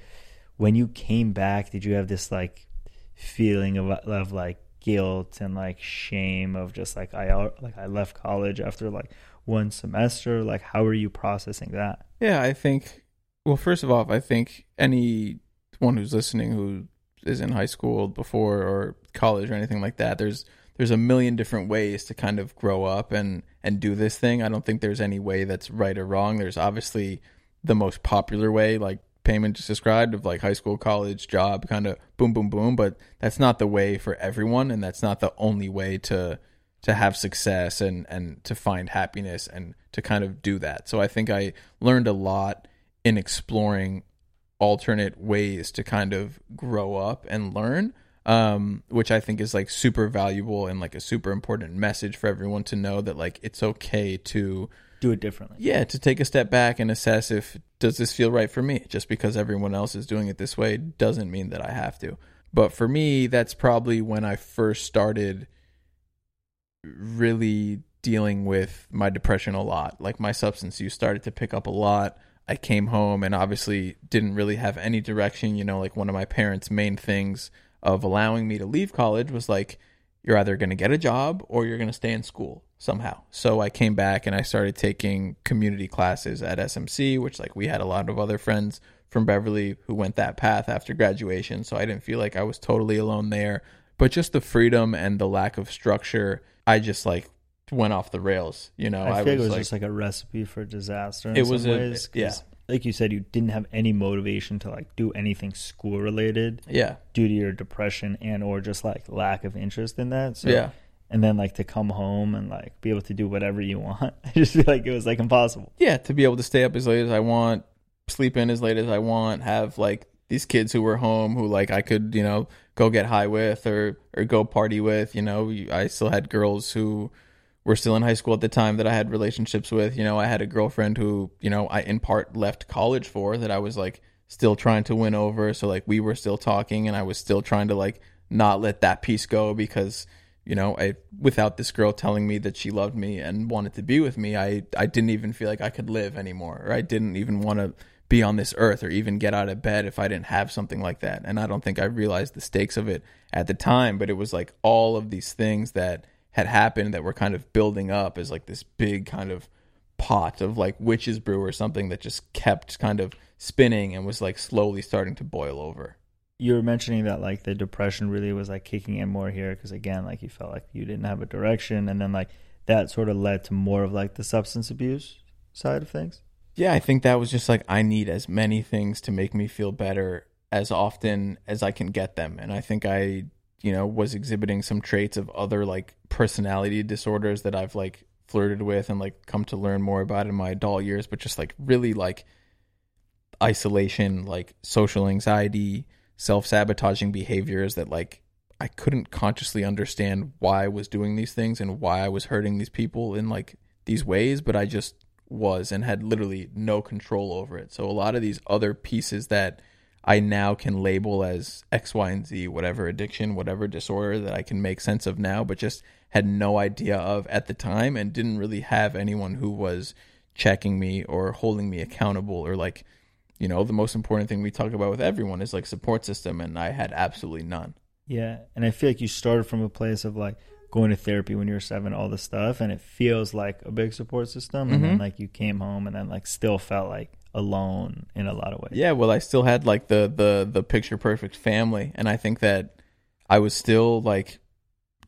when you came back, did you have this like feeling of of like guilt and like shame of just like I like I left college after like one semester? Like how are you processing that?
yeah. I think. Well, first of all, I think anyone who's listening who is in high school before or college or anything like that, there's there's a million different ways to kind of grow up and and do this thing. I don't think there's any way that's right or wrong. There's obviously the most popular way, like Peiman just described, of like high school, college, job, kind of boom, boom, boom. But that's not the way for everyone, and that's not the only way to to have success and and to find happiness and to kind of do that. So I think I learned a lot in exploring alternate ways to kind of grow up and learn um which i think is like super valuable and like a super important message for everyone to know that like it's okay to
Do it differently.
yeah to take a step back and assess if does this feel right for me? Just because everyone else is doing it this way doesn't mean that i have to. But for me that's probably when i first started really dealing with my depression a lot. Like my substance use started to pick up a lot. I came home and obviously didn't really have any direction. You know like one of my parents main things of allowing me to leave college was like you're either going to get a job or you're going to stay in school somehow. So I came back and I started taking community classes at SMC, which like we had a lot of other friends from Beverly who went that path after graduation. So I didn't feel like I was totally alone there. But just the freedom and the lack of structure, I just like went off the rails. You know,
I, feel like it was
like,
just like a recipe for disaster. In
It
some
was a-
ways,
yeah.
Like you said, you didn't have any motivation to like do anything school related
yeah,
due to your depression and or just like lack of interest in that. So
yeah.
And then like to come home and like be able to do whatever you want. I just feel like it was like impossible.
yeah, to be able to stay up as late as I want, sleep in as late as I want, have like these kids who were home who like I could, you know, go get high with or or go party with, you know, I still had girls who were still in high school at the time that I had relationships with, you know, I had a girlfriend who, you know, I in part left college for that I was like still trying to win over, so like we were still talking and I was still trying to like not let that piece go because you know, I without this girl telling me that she loved me and wanted to be with me, I I didn't even feel like I could live anymore, or I didn't even want to be on this earth or even get out of bed if I didn't have something like that. And I don't think I realized the stakes of it at the time, but it was like all of these things that had happened that were kind of building up as like this big kind of pot of like witch's brew or something that just kept kind of spinning and was like slowly starting to boil over.
You were mentioning that like the depression really was like kicking in more here because again, like you felt like you didn't have a direction, and then like that sort of led to more of like the substance abuse side of things.
Yeah, I think that was just like I need as many things to make me feel better as often as I can get them, and I think I you know was exhibiting some traits of other like personality disorders that I've like flirted with and like come to learn more about in my adult years, but just like really like isolation, like social anxiety, self sabotaging behaviors that like I couldn't consciously understand why I was doing these things and why I was hurting these people in like these ways, but I just was and had literally no control over it. So a lot of these other pieces that I now can label as X, Y, and Z, whatever addiction, whatever disorder that I can make sense of now, but just had no idea of at the time and didn't really have anyone who was checking me or holding me accountable or like, you know, the most important thing we talk about with everyone is like support system. And I had absolutely none.
Yeah. And I feel like you started from a place of like, going to therapy when you were seven, all this stuff, and it feels like a big support system. And mm-hmm. then like you came home and then like still felt like alone in a lot of ways.
Yeah, well, I still had like the the the picture perfect family, and I think that I was still like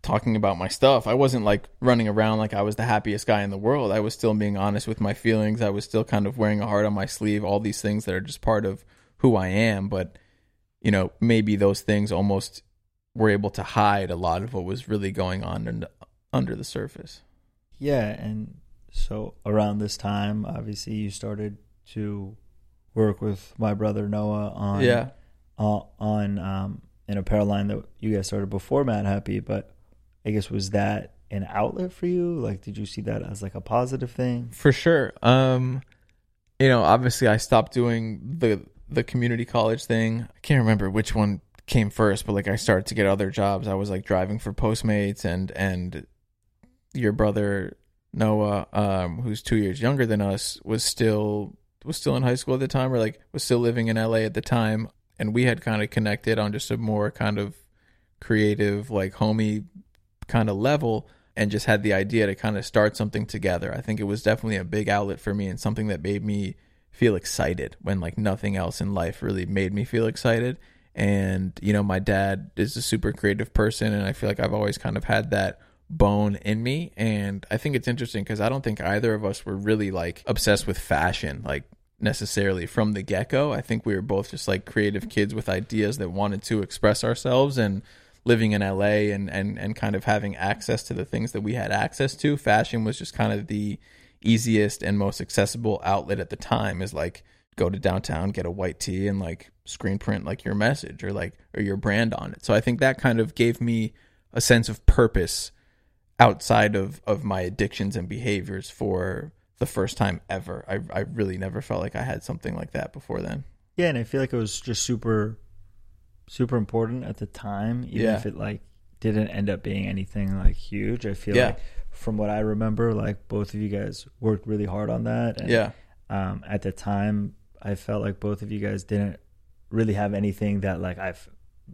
talking about my stuff. I wasn't like running around like I was the happiest guy in the world. I was still being honest with my feelings. I was still kind of wearing a heart on my sleeve. All these things that are just part of who I am, but you know, maybe those things almost were able to hide a lot of what was really going on under, under the surface.
Yeah, and so around this time, obviously, you started to work with my brother Noah on
yeah
on, on um, an apparel line that you guys started before Madhappy. But I guess was that an outlet for you? Like, did you see that as like a positive thing?
For sure. Um, you know, obviously, I stopped doing the the community college thing. I can't remember which one came first, but like I started to get other jobs. I was like driving for Postmates and and your brother Noah, um, who's two years younger than us, was still was still in high school at the time, or like was still living in LA at the time, and we had kind of connected on just a more kind of creative, like homey kind of level, and just had the idea to kind of start something together. I think it was definitely a big outlet for me and something that made me feel excited when like nothing else in life really made me feel excited. And you know, my dad is a super creative person, and I feel like I've always kind of had that bone in me and i think it's interesting because i don't think either of us were really like obsessed with fashion like necessarily from the get-go i think we were both just like creative kids with ideas that wanted to express ourselves and living in la and and and kind of having access to the things that we had access to fashion was just kind of the easiest and most accessible outlet at the time is like go to downtown get a white tee and like screen print like your message or like or your brand on it so i think that kind of gave me a sense of purpose outside of of my addictions and behaviors for the first time ever. I I really never felt like I had something like that before then.
Yeah, and I feel like it was just super super important at the time, even yeah. if it like didn't end up being anything like huge. I feel yeah. like from what I remember, like both of you guys worked really hard on that.
And, yeah.
Um, at the time, I felt like both of you guys didn't really have anything that like I've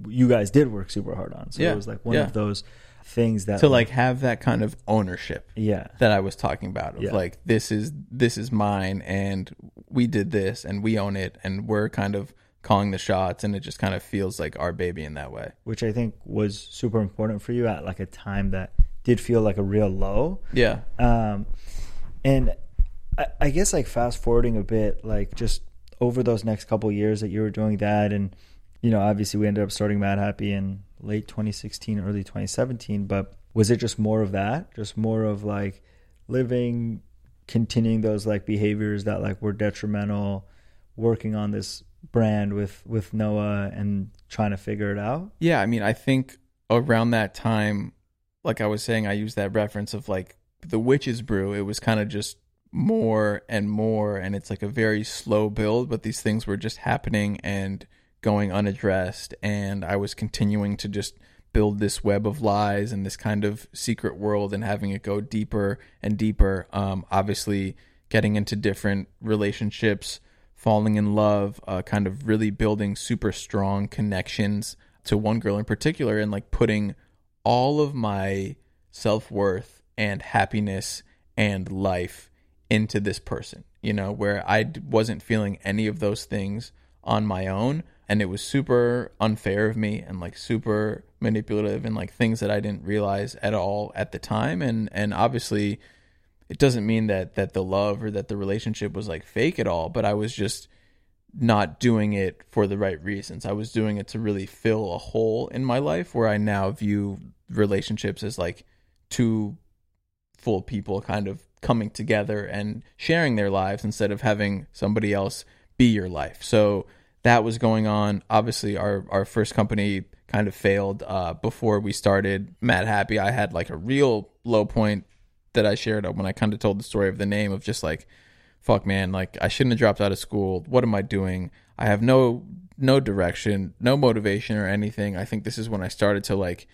you guys did work super hard on. So yeah. it was like one yeah. of those things that
to like have that kind of ownership
yeah
that i was talking about of yeah. like this is this is mine and we did this and we own it and we're kind of calling the shots and it just kind of feels like our baby in that way
which i think was super important for you at like a time that did feel like a real low
yeah
um and i, I guess like fast forwarding a bit like just over those next couple years that you were doing that and you know obviously we ended up starting Madhappy in late 2016, early 2017. But was it just more of that? Just more of like living, continuing those like behaviors that like were detrimental, working on this brand with with Noah and trying to figure it out?
Yeah, I mean, I think around that time, like I was saying, I used that reference of like the witch's brew. It was kind of just more and more, and it's like a very slow build, but these things were just happening and going unaddressed and I was continuing to just build this web of lies and this kind of secret world and having it go deeper and deeper. Um, obviously, getting into different relationships falling in love, uh, kind of really building super strong connections to one girl in particular, and like putting all of my self worth and happiness and life into this person, you know, where I wasn't feeling any of those things on my own. And it was super unfair of me and like super manipulative and like things that I didn't realize at all at the time. And, and obviously, it doesn't mean that, that the love or that the relationship was like fake at all, but I was just not doing it for the right reasons. I was doing it to really fill a hole in my life where I now view relationships as like two full people kind of coming together and sharing their lives instead of having somebody else be your life. So that was going on. Obviously, our our first company kind of failed uh, before we started Madhappy. I had like a real low point that I shared when I kind of told the story of the name of just like, fuck, man, like I shouldn't have dropped out of school. What am I doing? I have no no direction, no motivation or anything. I think this is when I started to like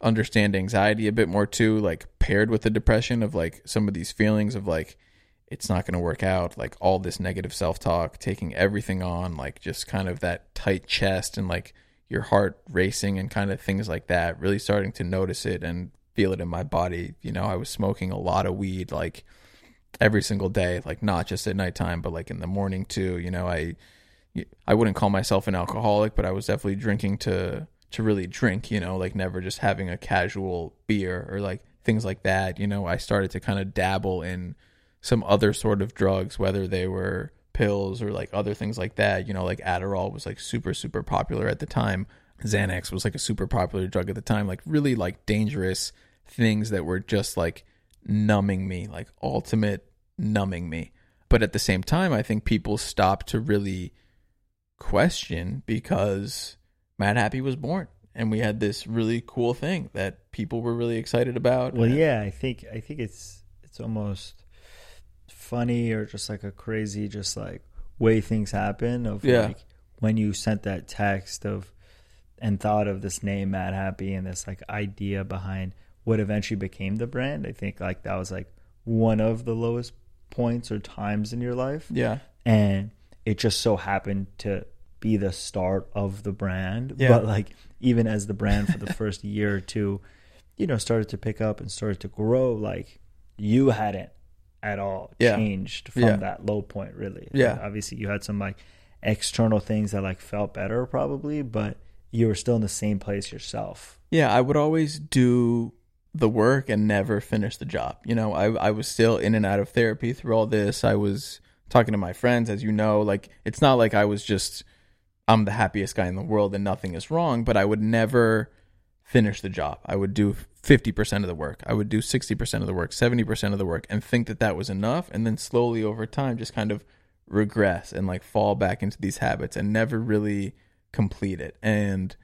understand anxiety a bit more too, like paired with the depression of like some of these feelings of like it's not going to work out, like all this negative self talk, taking everything on, like just kind of that tight chest and like your heart racing and kind of things like that. Really starting to notice it and feel it in my body. You know, I was smoking a lot of weed like every single day, like not just at nighttime, but like in the morning too. You know, I I wouldn't call myself an alcoholic, but I was definitely drinking to to really drink, you know, like never just having a casual beer or like things like that. You know, I started to kind of dabble in some other sort of drugs, whether they were pills or like other things like that. You know, like Adderall was like super, super popular at the time. Xanax was like a super popular drug at the time, like really like dangerous things that were just like numbing me, like ultimate numbing me. But at the same time, I think people stopped to really question because Madhappy was born, and we had this really cool thing that people were really excited about.
Well, yeah, I think I think it's it's almost funny or just like a crazy, just like way things happen. Of
Yeah.
like when you sent that text of and thought of this name Madhappy and this like idea behind what eventually became the brand. I think like that was like one of the lowest points or times in your life
yeah,
and it just so happened to be the start of the brand.
Yeah.
But like even as the brand for the first year or two, you know, started to pick up and started to grow, like you hadn't at all
Yeah.
changed from
Yeah.
that low point really.
Yeah.
Like, obviously you had some like external things that like felt better probably, but you were still in the same place yourself.
yeah. I would always do the work and never finish the job. You know, I I was still in and out of therapy through all this. I was talking to my friends, as you know. Like it's not like I was just I'm the happiest guy in the world and nothing is wrong, but I would never finish the job. I would do 50% of the work. I would do 60% of the work, 70% of the work and think that that was enough and then slowly over time just kind of regress and like fall back into these habits and never really complete it. And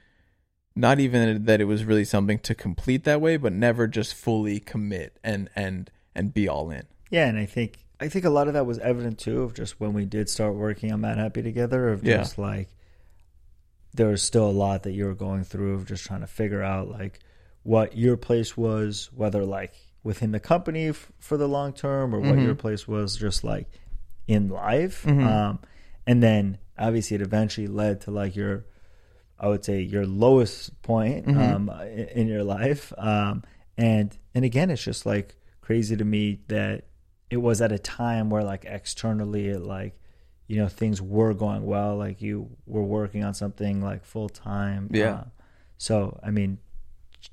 not even that it was really something to complete that way, but never just fully commit and and and be all in.
Yeah, and I think I think a lot of that was evident too of just when we did start working on Madhappy together of
Yeah.
just like there was still a lot that you were going through of just trying to figure out like what your place was, whether like within the company f- for the long term or what
Mhm.
your place was just like in life.
Mhm.
Um, and then obviously it eventually led to like your I would say your lowest point
Mhm.
um, in your life. Um, and and again, it's just like crazy to me that it was at a time where like externally, it like you know things were going well, like you were working on something like full time.
Yeah.
Uh, so I mean,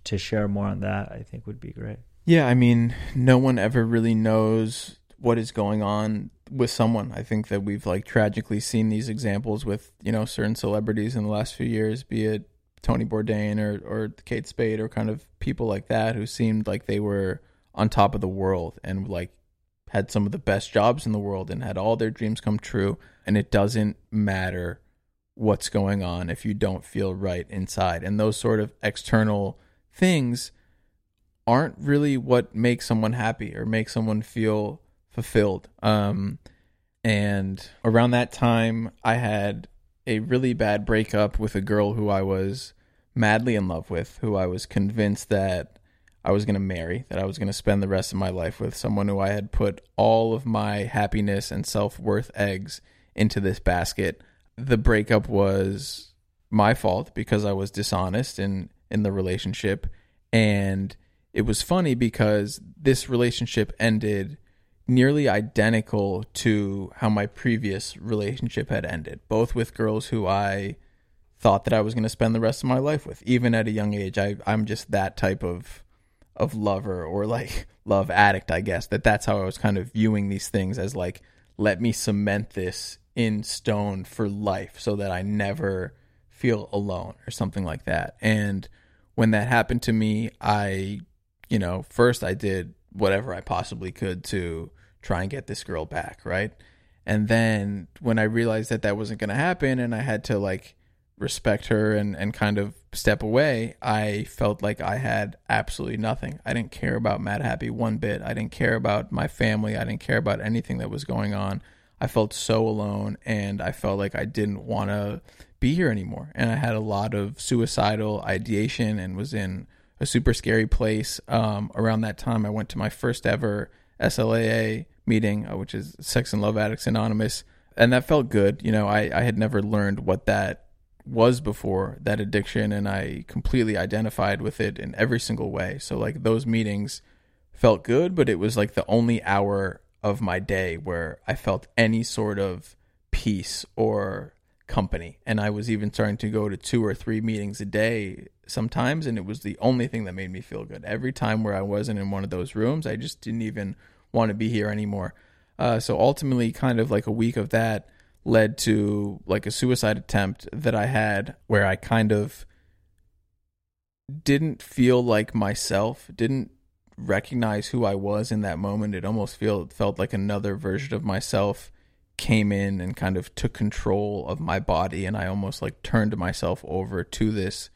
to share more on that, I think would be great.
Yeah, I mean, no one ever really knows what is going on with someone. I think that we've like tragically seen these examples with, you know, certain celebrities in the last few years, be it Tony Bourdain or or Kate Spade or kind of people like that who seemed like they were on top of the world and like had some of the best jobs in the world and had all their dreams come true and it doesn't matter what's going on if you don't feel right inside. And those sort of external things aren't really what makes someone happy or make someone feel fulfilled. Um, and around that time, I had a really bad breakup with a girl who I was madly in love with, who I was convinced that I was going to marry, that I was going to spend the rest of my life with, someone who I had put all of my happiness and self worth eggs into this basket. The breakup was my fault because I was dishonest in in the relationship and it was funny because this relationship ended nearly identical to how my previous relationship had ended, both with girls who I thought that I was going to spend the rest of my life with. Even at a young age, I I'm just that type of of lover or like love addict, I guess. That that's how I was kind of viewing these things as like let me cement this in stone for life so that I never feel alone or something like that. And when that happened to me, I you know, first I did whatever I possibly could to try and get this girl back, right? And then when I realized that that wasn't going to happen and I had to like respect her and, and kind of step away, I felt like I had absolutely nothing. I didn't care about Madhappy one bit. I didn't care about my family. I didn't care about anything that was going on. I felt so alone and I felt like I didn't want to be here anymore. And I had a lot of suicidal ideation and was in a super scary place. Um, around that time, I went to my first ever SLAA meeting, uh, which is Sex and Love Addicts Anonymous, and that felt good. You know, I, I had never learned what that was before that addiction, and I completely identified with it in every single way. So, like, those meetings felt good, but it was like the only hour of my day where I felt any sort of peace or company. And I was even starting to go to two or three meetings a day sometimes, and it was the only thing that made me feel good. Every time where I wasn't in one of those rooms, I just didn't even want to be here anymore. Uh, so ultimately, kind of like a week of that led to like a suicide attempt that I had where I kind of didn't feel like myself, didn't recognize who I was in that moment. It almost feel felt like another version of myself came in and kind of took control of my body and I almost like turned myself over to this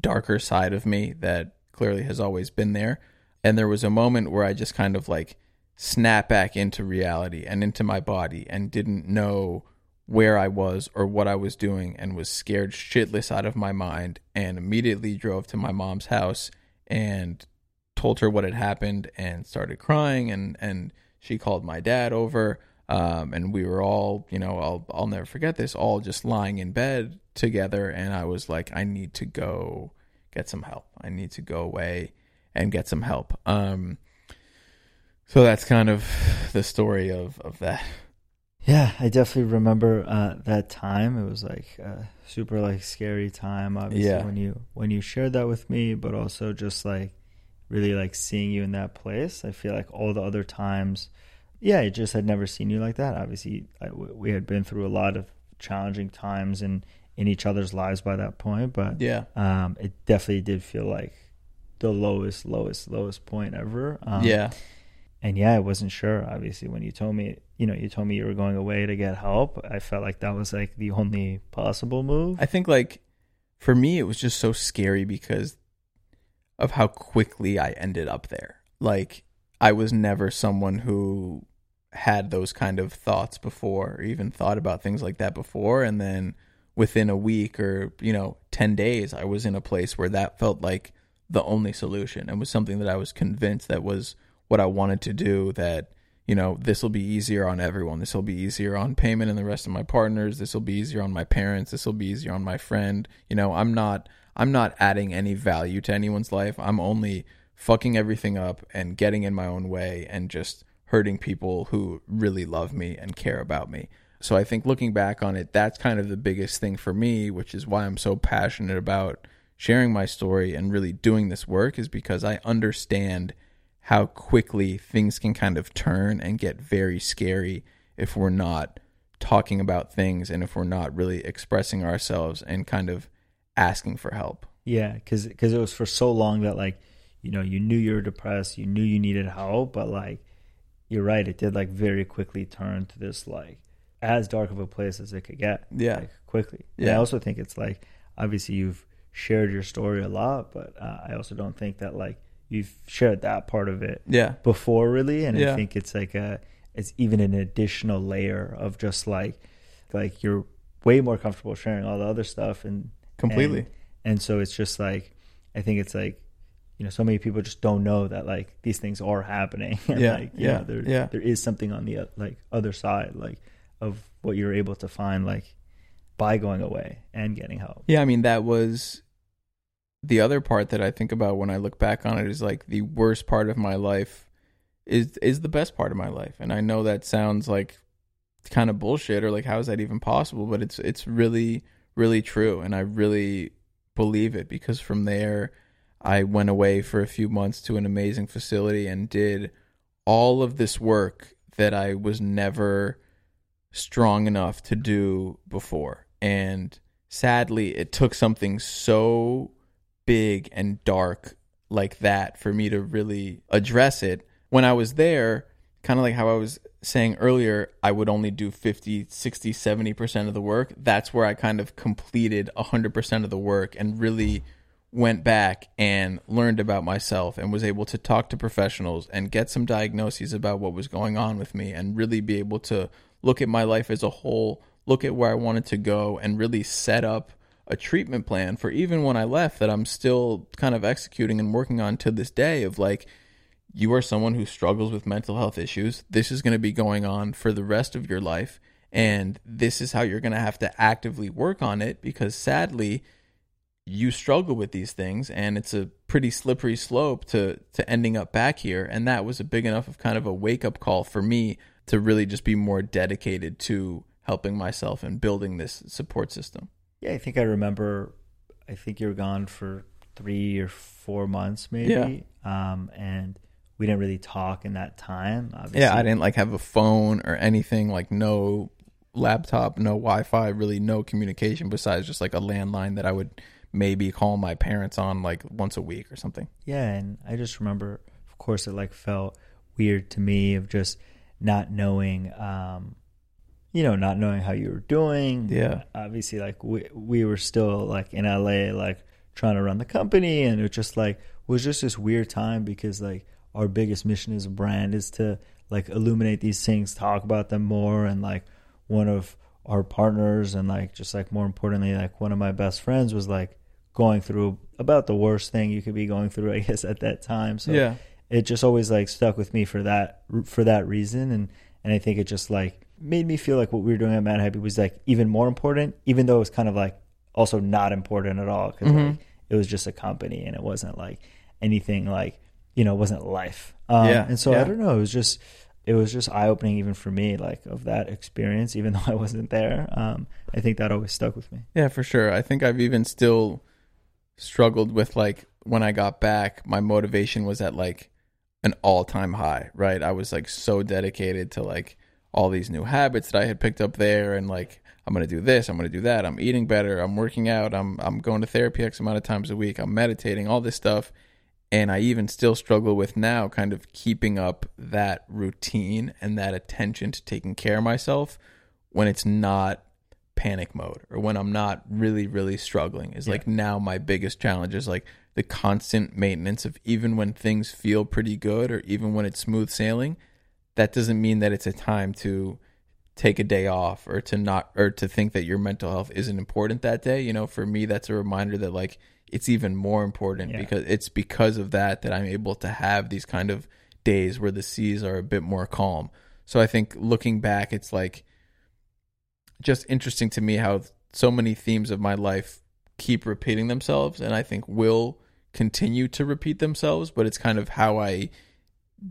darker side of me that clearly has always been there. And there was a moment where I just kind of like snapped back into reality and into my body and didn't know where I was or what I was doing and was scared shitless out of my mind and immediately drove to my mom's house and told her what had happened and started crying and and she called my dad over um, and we were all you know I'll I'll never forget this all just lying in bed together and I was like I need to go get some help. I need to go away and get some help. Um so that's kind of the story of of that
yeah, I definitely remember uh, that time. It was like a super like scary time. Obviously,
Yeah.
when you when you shared that with me, but also just like really like seeing you in that place. I feel like all the other times, yeah, I just had never seen you like that. Obviously, I, we had been through a lot of challenging times in in each other's lives by that point. But
yeah
um, it definitely did feel like the lowest, lowest, lowest point ever. Um,
yeah
and yeah, I wasn't sure. Obviously, when you told me, you know, you told me you were going away to get help, I felt like that was like the only possible move.
I think like for me it was just so scary because of how quickly I ended up there. Like I was never someone who had those kind of thoughts before or even thought about things like that before and then within a week or you know 10 days I was in a place where that felt like the only solution and was something that I was convinced that was what I wanted to do that you know this will be easier on everyone. This will be easier on Peiman and the rest of my partners. This will be easier on my parents. This will be easier on my friend. You know I'm not I'm not adding any value to anyone's life. I'm only fucking everything up and getting in my own way and just hurting people who really love me and care about me. So I think looking back on it that's kind of the biggest thing for me which is why I'm so passionate about sharing my story and really doing this work is because I understand how quickly things can kind of turn and get very scary if we're not talking about things and if we're not really expressing ourselves and kind of asking for help.
yeah, because because it was for so long that like, you know, you knew you were depressed, you knew you needed help, but like, you're right, it did like very quickly turn to this like as dark of a place as it could get.
Yeah.
like, quickly. And I also think it's like obviously you've shared your story a lot, but uh, I also don't think that like you've shared that part of it
Yeah.
before really and i think it's like a it's even an additional layer of just like like you're way more comfortable sharing all the other stuff and
Completely.
and, and so it's just like i think it's like you know so many people just don't know that like these things are happening and
Yeah,
like you
yeah,
know, there
yeah.
there is something on the like other side like of what you're able to find like by going away and getting help.
Yeah, I mean that was the other part that I think about when I look back on it is like the worst part of my life is is the best part of my life. And I know that sounds like kind of bullshit or like how is that even possible, but it's it's really really true and I really believe it because from there I went away for a few months to an amazing facility and did all of this work that I was never strong enough to do before. And sadly, it took something so big and dark like that for me to really address it. When I was there, kind of like how I was saying earlier, I would only do 50, 60, 70% of the work. That's where I kind of completed 100% of the work and really went back and learned about myself and was able to talk to professionals and get some diagnoses about what was going on with me and really be able to look at my life as a whole, look at where I wanted to go, and really set up a treatment plan for even when I left that I'm still kind of executing and working on to this day of like, you are someone who struggles with mental health issues. This is going to be going on for the rest of your life. And this is how you're going to have to actively work on it because sadly, you struggle with these things and it's a pretty slippery slope to to ending up back here and that was a big enough of kind of a wake up call for me to really just be more dedicated to helping myself and building this support system.
Yeah, I think I remember I think you were gone for 3 or 4 months maybe. Yeah. Um and we didn't really talk in that time.
Obviously. Yeah, I didn't like have a phone or anything like no laptop, no Wi-Fi, really no communication besides just like a landline that I would maybe call my parents on like once a week or something.
Yeah, and I just remember, of course, it like felt weird to me of just not knowing, um, you know, not knowing how you were doing.
Yeah,
obviously, like we we were still like in LA, like trying to run the company, and it just like was just this weird time because like our biggest mission as a brand is to like illuminate these things, talk about them more, and like one of our partners and like just like more importantly like one of my best friends was like going through about the worst thing you could be going through, I guess, at that time. So
yeah.
it just always like stuck with me for that for that reason, and and I think it just like made me feel like what we were doing at Madhappy was like even more important, even though it was kind of like also not important at all because mm-hmm. like, it was just a company and it wasn't like anything like you know it wasn't life. Um, yeah, and so yeah. I don't know. It was just it was just eye opening even for me, like of that experience, even though I wasn't there. Um, I think that always stuck with me.
Yeah, for sure. I think I've even still struggled with like when I got back, my motivation was at like an all time high, right? I was like so dedicated to like all these new habits that I had picked up there and like I'm gonna do this, I'm gonna do that, I'm eating better, I'm working out, I'm I'm going to therapy X amount of times a week, I'm meditating, all this stuff. And I even still struggle with now kind of keeping up that routine and that attention to taking care of myself when it's not panic mode or when I'm not really, really struggling is yeah. like now my biggest challenge is like the constant maintenance of even when things feel pretty good or even when it's smooth sailing, that doesn't mean that it's a time to take a day off or to not or to think that your mental health isn't important that day. You know, for me that's a reminder that like it's even more important yeah. because it's because of that that I'm able to have these kind of days where the seas are a bit more calm. So I think looking back it's like just interesting to me how so many themes of my life keep repeating themselves and I think will continue to repeat themselves, but it's kind of how I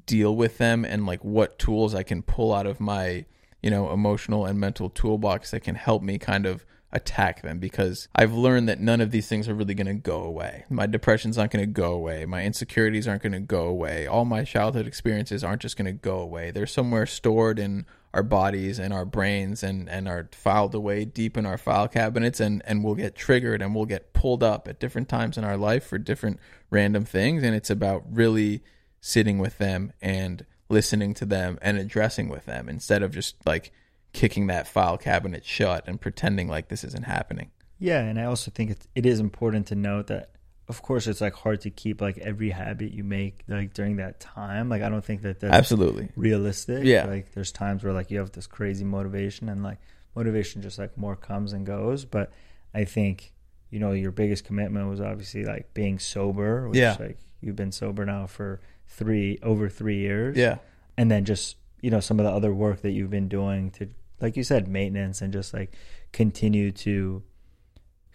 deal with them and like what tools I can pull out of my, you know, emotional and mental toolbox that can help me kind of attack them because I've learned that none of these things are really going to go away. My depression's not going to go away. My insecurities aren't going to go away. All my childhood experiences aren't just going to go away. They're somewhere stored in our bodies and our brains and, and are filed away deep in our file cabinets and, and we'll get triggered and we'll get pulled up at different times in our life for different random things. And it's about really sitting with them and listening to them and addressing with them instead of just like kicking that file cabinet shut and pretending like this isn't happening.
Yeah, and I also think it, it is important to note that of course it's like hard to keep like every habit you make like during that time. Like I don't think that that's
absolutely
realistic.
Yeah,
like there's times where like you have this crazy motivation and like motivation just like more comes and goes. But I think you know your biggest commitment was obviously like being sober. Which,
yeah,
like you've been sober now for three over three years.
Yeah,
and then just you know some of the other work that you've been doing to like you said, maintenance and just like continue to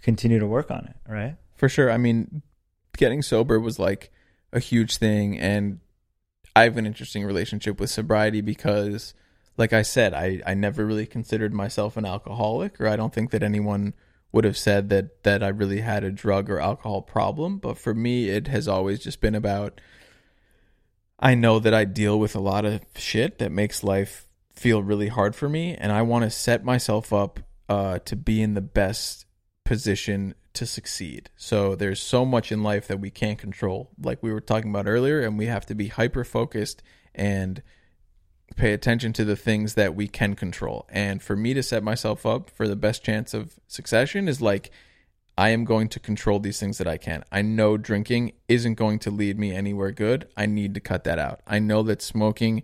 continue to work on it, right?
For sure. I mean, getting sober was like a huge thing and I have an interesting relationship with sobriety because like I said, I, I never really considered myself an alcoholic or I don't think that anyone would have said that that I really had a drug or alcohol problem, but for me it has always just been about I know that I deal with a lot of shit that makes life feel really hard for me and I want to set myself up uh, to be in the best position to succeed. So there's so much in life that we can't control, like we were talking about earlier, and we have to be hyper focused and pay attention to the things that we can control. And for me to set myself up for the best chance of succession is like I am going to control these things that I can. I know drinking isn't going to lead me anywhere good. I need to cut that out. I know that smoking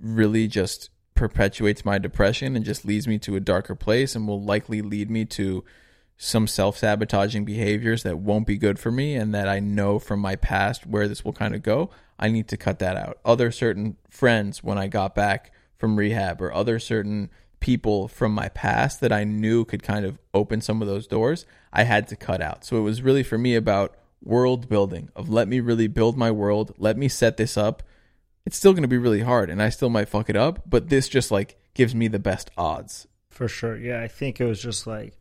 really just perpetuates my depression and just leads me to a darker place and will likely lead me to some self sabotaging behaviors that won't be good for me and that I know from my past where this will kind of go. I need to cut that out. Other certain friends when I got back from rehab or other certain people from my past that I knew could kind of open some of those doors, I had to cut out. So it was really for me about world building of let me really build my world, let me set this up. It's still going to be really hard and I still might fuck it up, but this just like gives me the best odds.
For sure. Yeah, I think it was just like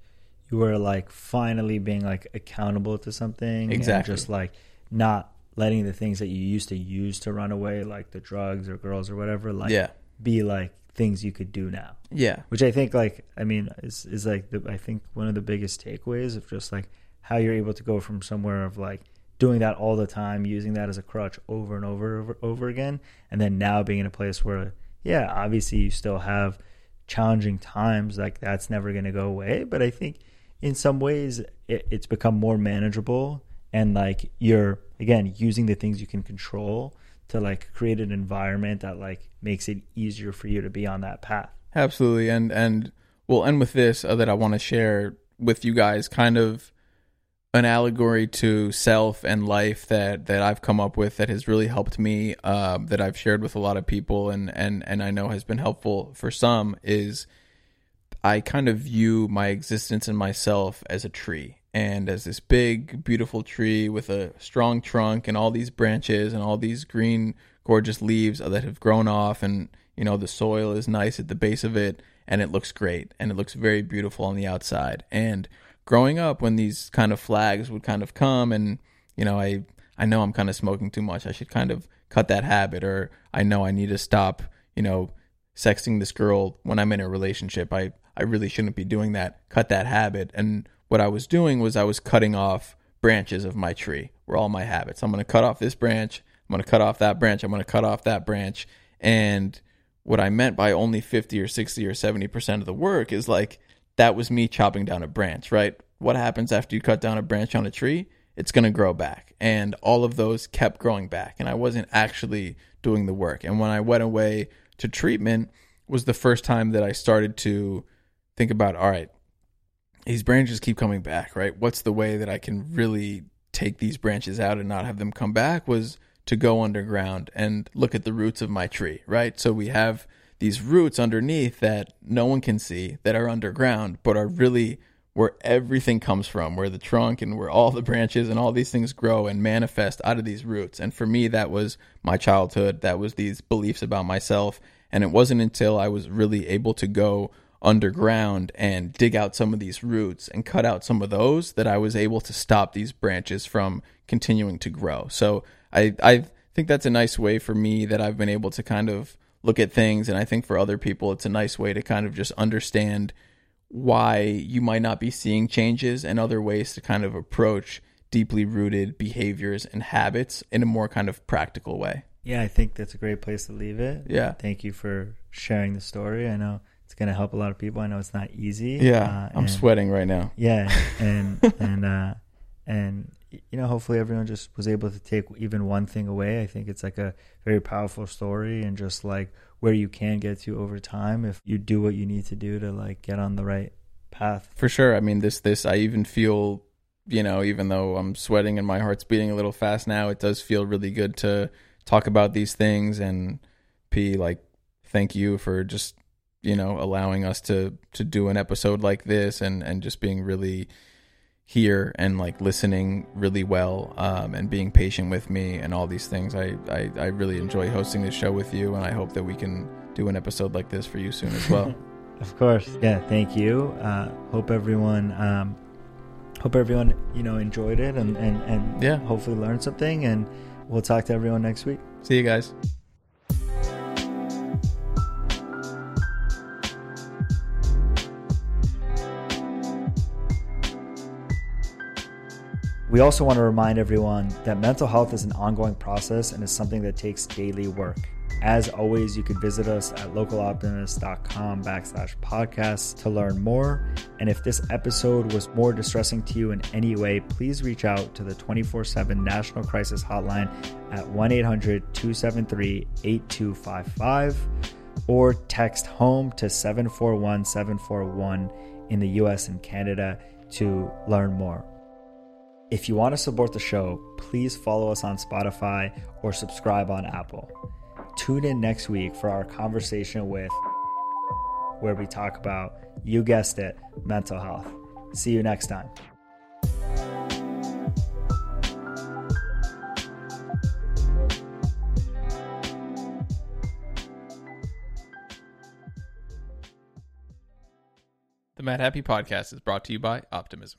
you were like finally being like accountable to something
exactly
just like not letting the things that you used to use to run away like the drugs or girls or whatever like
yeah.
be like things you could do now.
Yeah.
Which i think like i mean is, is like the, i think one of the biggest takeaways of just like how you're able to go from somewhere of like doing that all the time using that as a crutch over and over over, over again and then now being in a place where yeah obviously you still have challenging times like that's never going to go away. But i think in some ways it, it's become more manageable and like you're again using the things you can control to like create an environment that like makes it easier for you to be on that path.
Absolutely and and we'll end with this uh, that i want to share with you guys kind of an allegory to self and life that that I've come up with that has really helped me uh, that I've shared with a lot of people and and and I know has been helpful for some is I kind of view my existence and myself as a tree and as this big, beautiful tree with a strong trunk and all these branches and all these green, gorgeous leaves that have grown off. And, you know, the soil is nice at the base of it and it looks great and it looks very beautiful on the outside. And growing up, when these kind of flags would kind of come and, you know, I, I know I'm kind of smoking too much. I should kind of cut that habit or I know I need to stop, you know, sexting this girl when I'm in a relationship. I, I really shouldn't be doing that. Cut that habit. And what I was doing was I was cutting off branches of my tree were all my habits. I'm going to cut off this branch. I'm going to cut off that branch. I'm going to cut off that branch. And what I meant by only 50 or 60 or 70% of the work is like that was me chopping down a branch, right? What happens after you cut down a branch on a tree? It's going to grow back. And all of those kept growing back. And I wasn't actually doing the work. And when I went away to treatment, was the first time that I started to think about all right these branches keep coming back right? What's the way that i can really take these branches out and not have them come back was to go underground and look at the roots of my tree right? So we have these roots underneath that no one can see that are underground but are really where everything comes from where the trunk and where all the branches and all these things grow and manifest out of these roots. And for me that was my childhood. That was these beliefs about myself. And it wasn't until i was really able to go underground and dig out some of these roots and cut out some of those that I was able to stop these branches from continuing to grow. So I I think that's a nice way for me that I've been able to kind of look at things and I think for other people it's a nice way to kind of just understand why you might not be seeing changes and other ways to kind of approach deeply rooted behaviors and habits in a more kind of practical way.
Yeah, I think that's a great place to leave it.
Yeah.
Thank you for sharing the story. I know it's going to help a lot of people. I know it's not easy.
Yeah,
uh,
I'm
and,
sweating right now.
Yeah, and and uh, and you know, hopefully everyone just was able to take even one thing away. I think it's like a very powerful story, and just like where you can get to over time if you do what you need to do to like get on the right path.
For sure. I mean, this this I even feel, you know, even though I'm sweating and my heart's beating a little fast now, it does feel really good to talk about these things and P like thank you for just you know, allowing us to to do an episode like this and and just being really here and like listening really well um, and being patient with me and all these things. I, I I really enjoy hosting this show with you, and I hope that we can do an episode like this for you soon as well.
of course, yeah. Thank you. Uh, hope everyone. Um, hope everyone you know enjoyed it and and and
Yeah.
hopefully learned something and we'll talk to everyone next week.
See you guys.
We also want to remind everyone that mental health is an ongoing process and is something that takes daily work. As always, you can visit us at localoptimist.com backslash podcasts to learn more. And if this episode was more distressing to you in any way, please reach out to the 24 7 National Crisis Hotline at 1 800 273 8255 or text home to 741 741 in the US and Canada to learn more. If you want to support the show, please follow us on Spotify or subscribe on Apple. Tune in next week for our conversation with where we talk about, you guessed it, mental health. See you next time.
The Madhappy Podcast is brought to you by Optimism.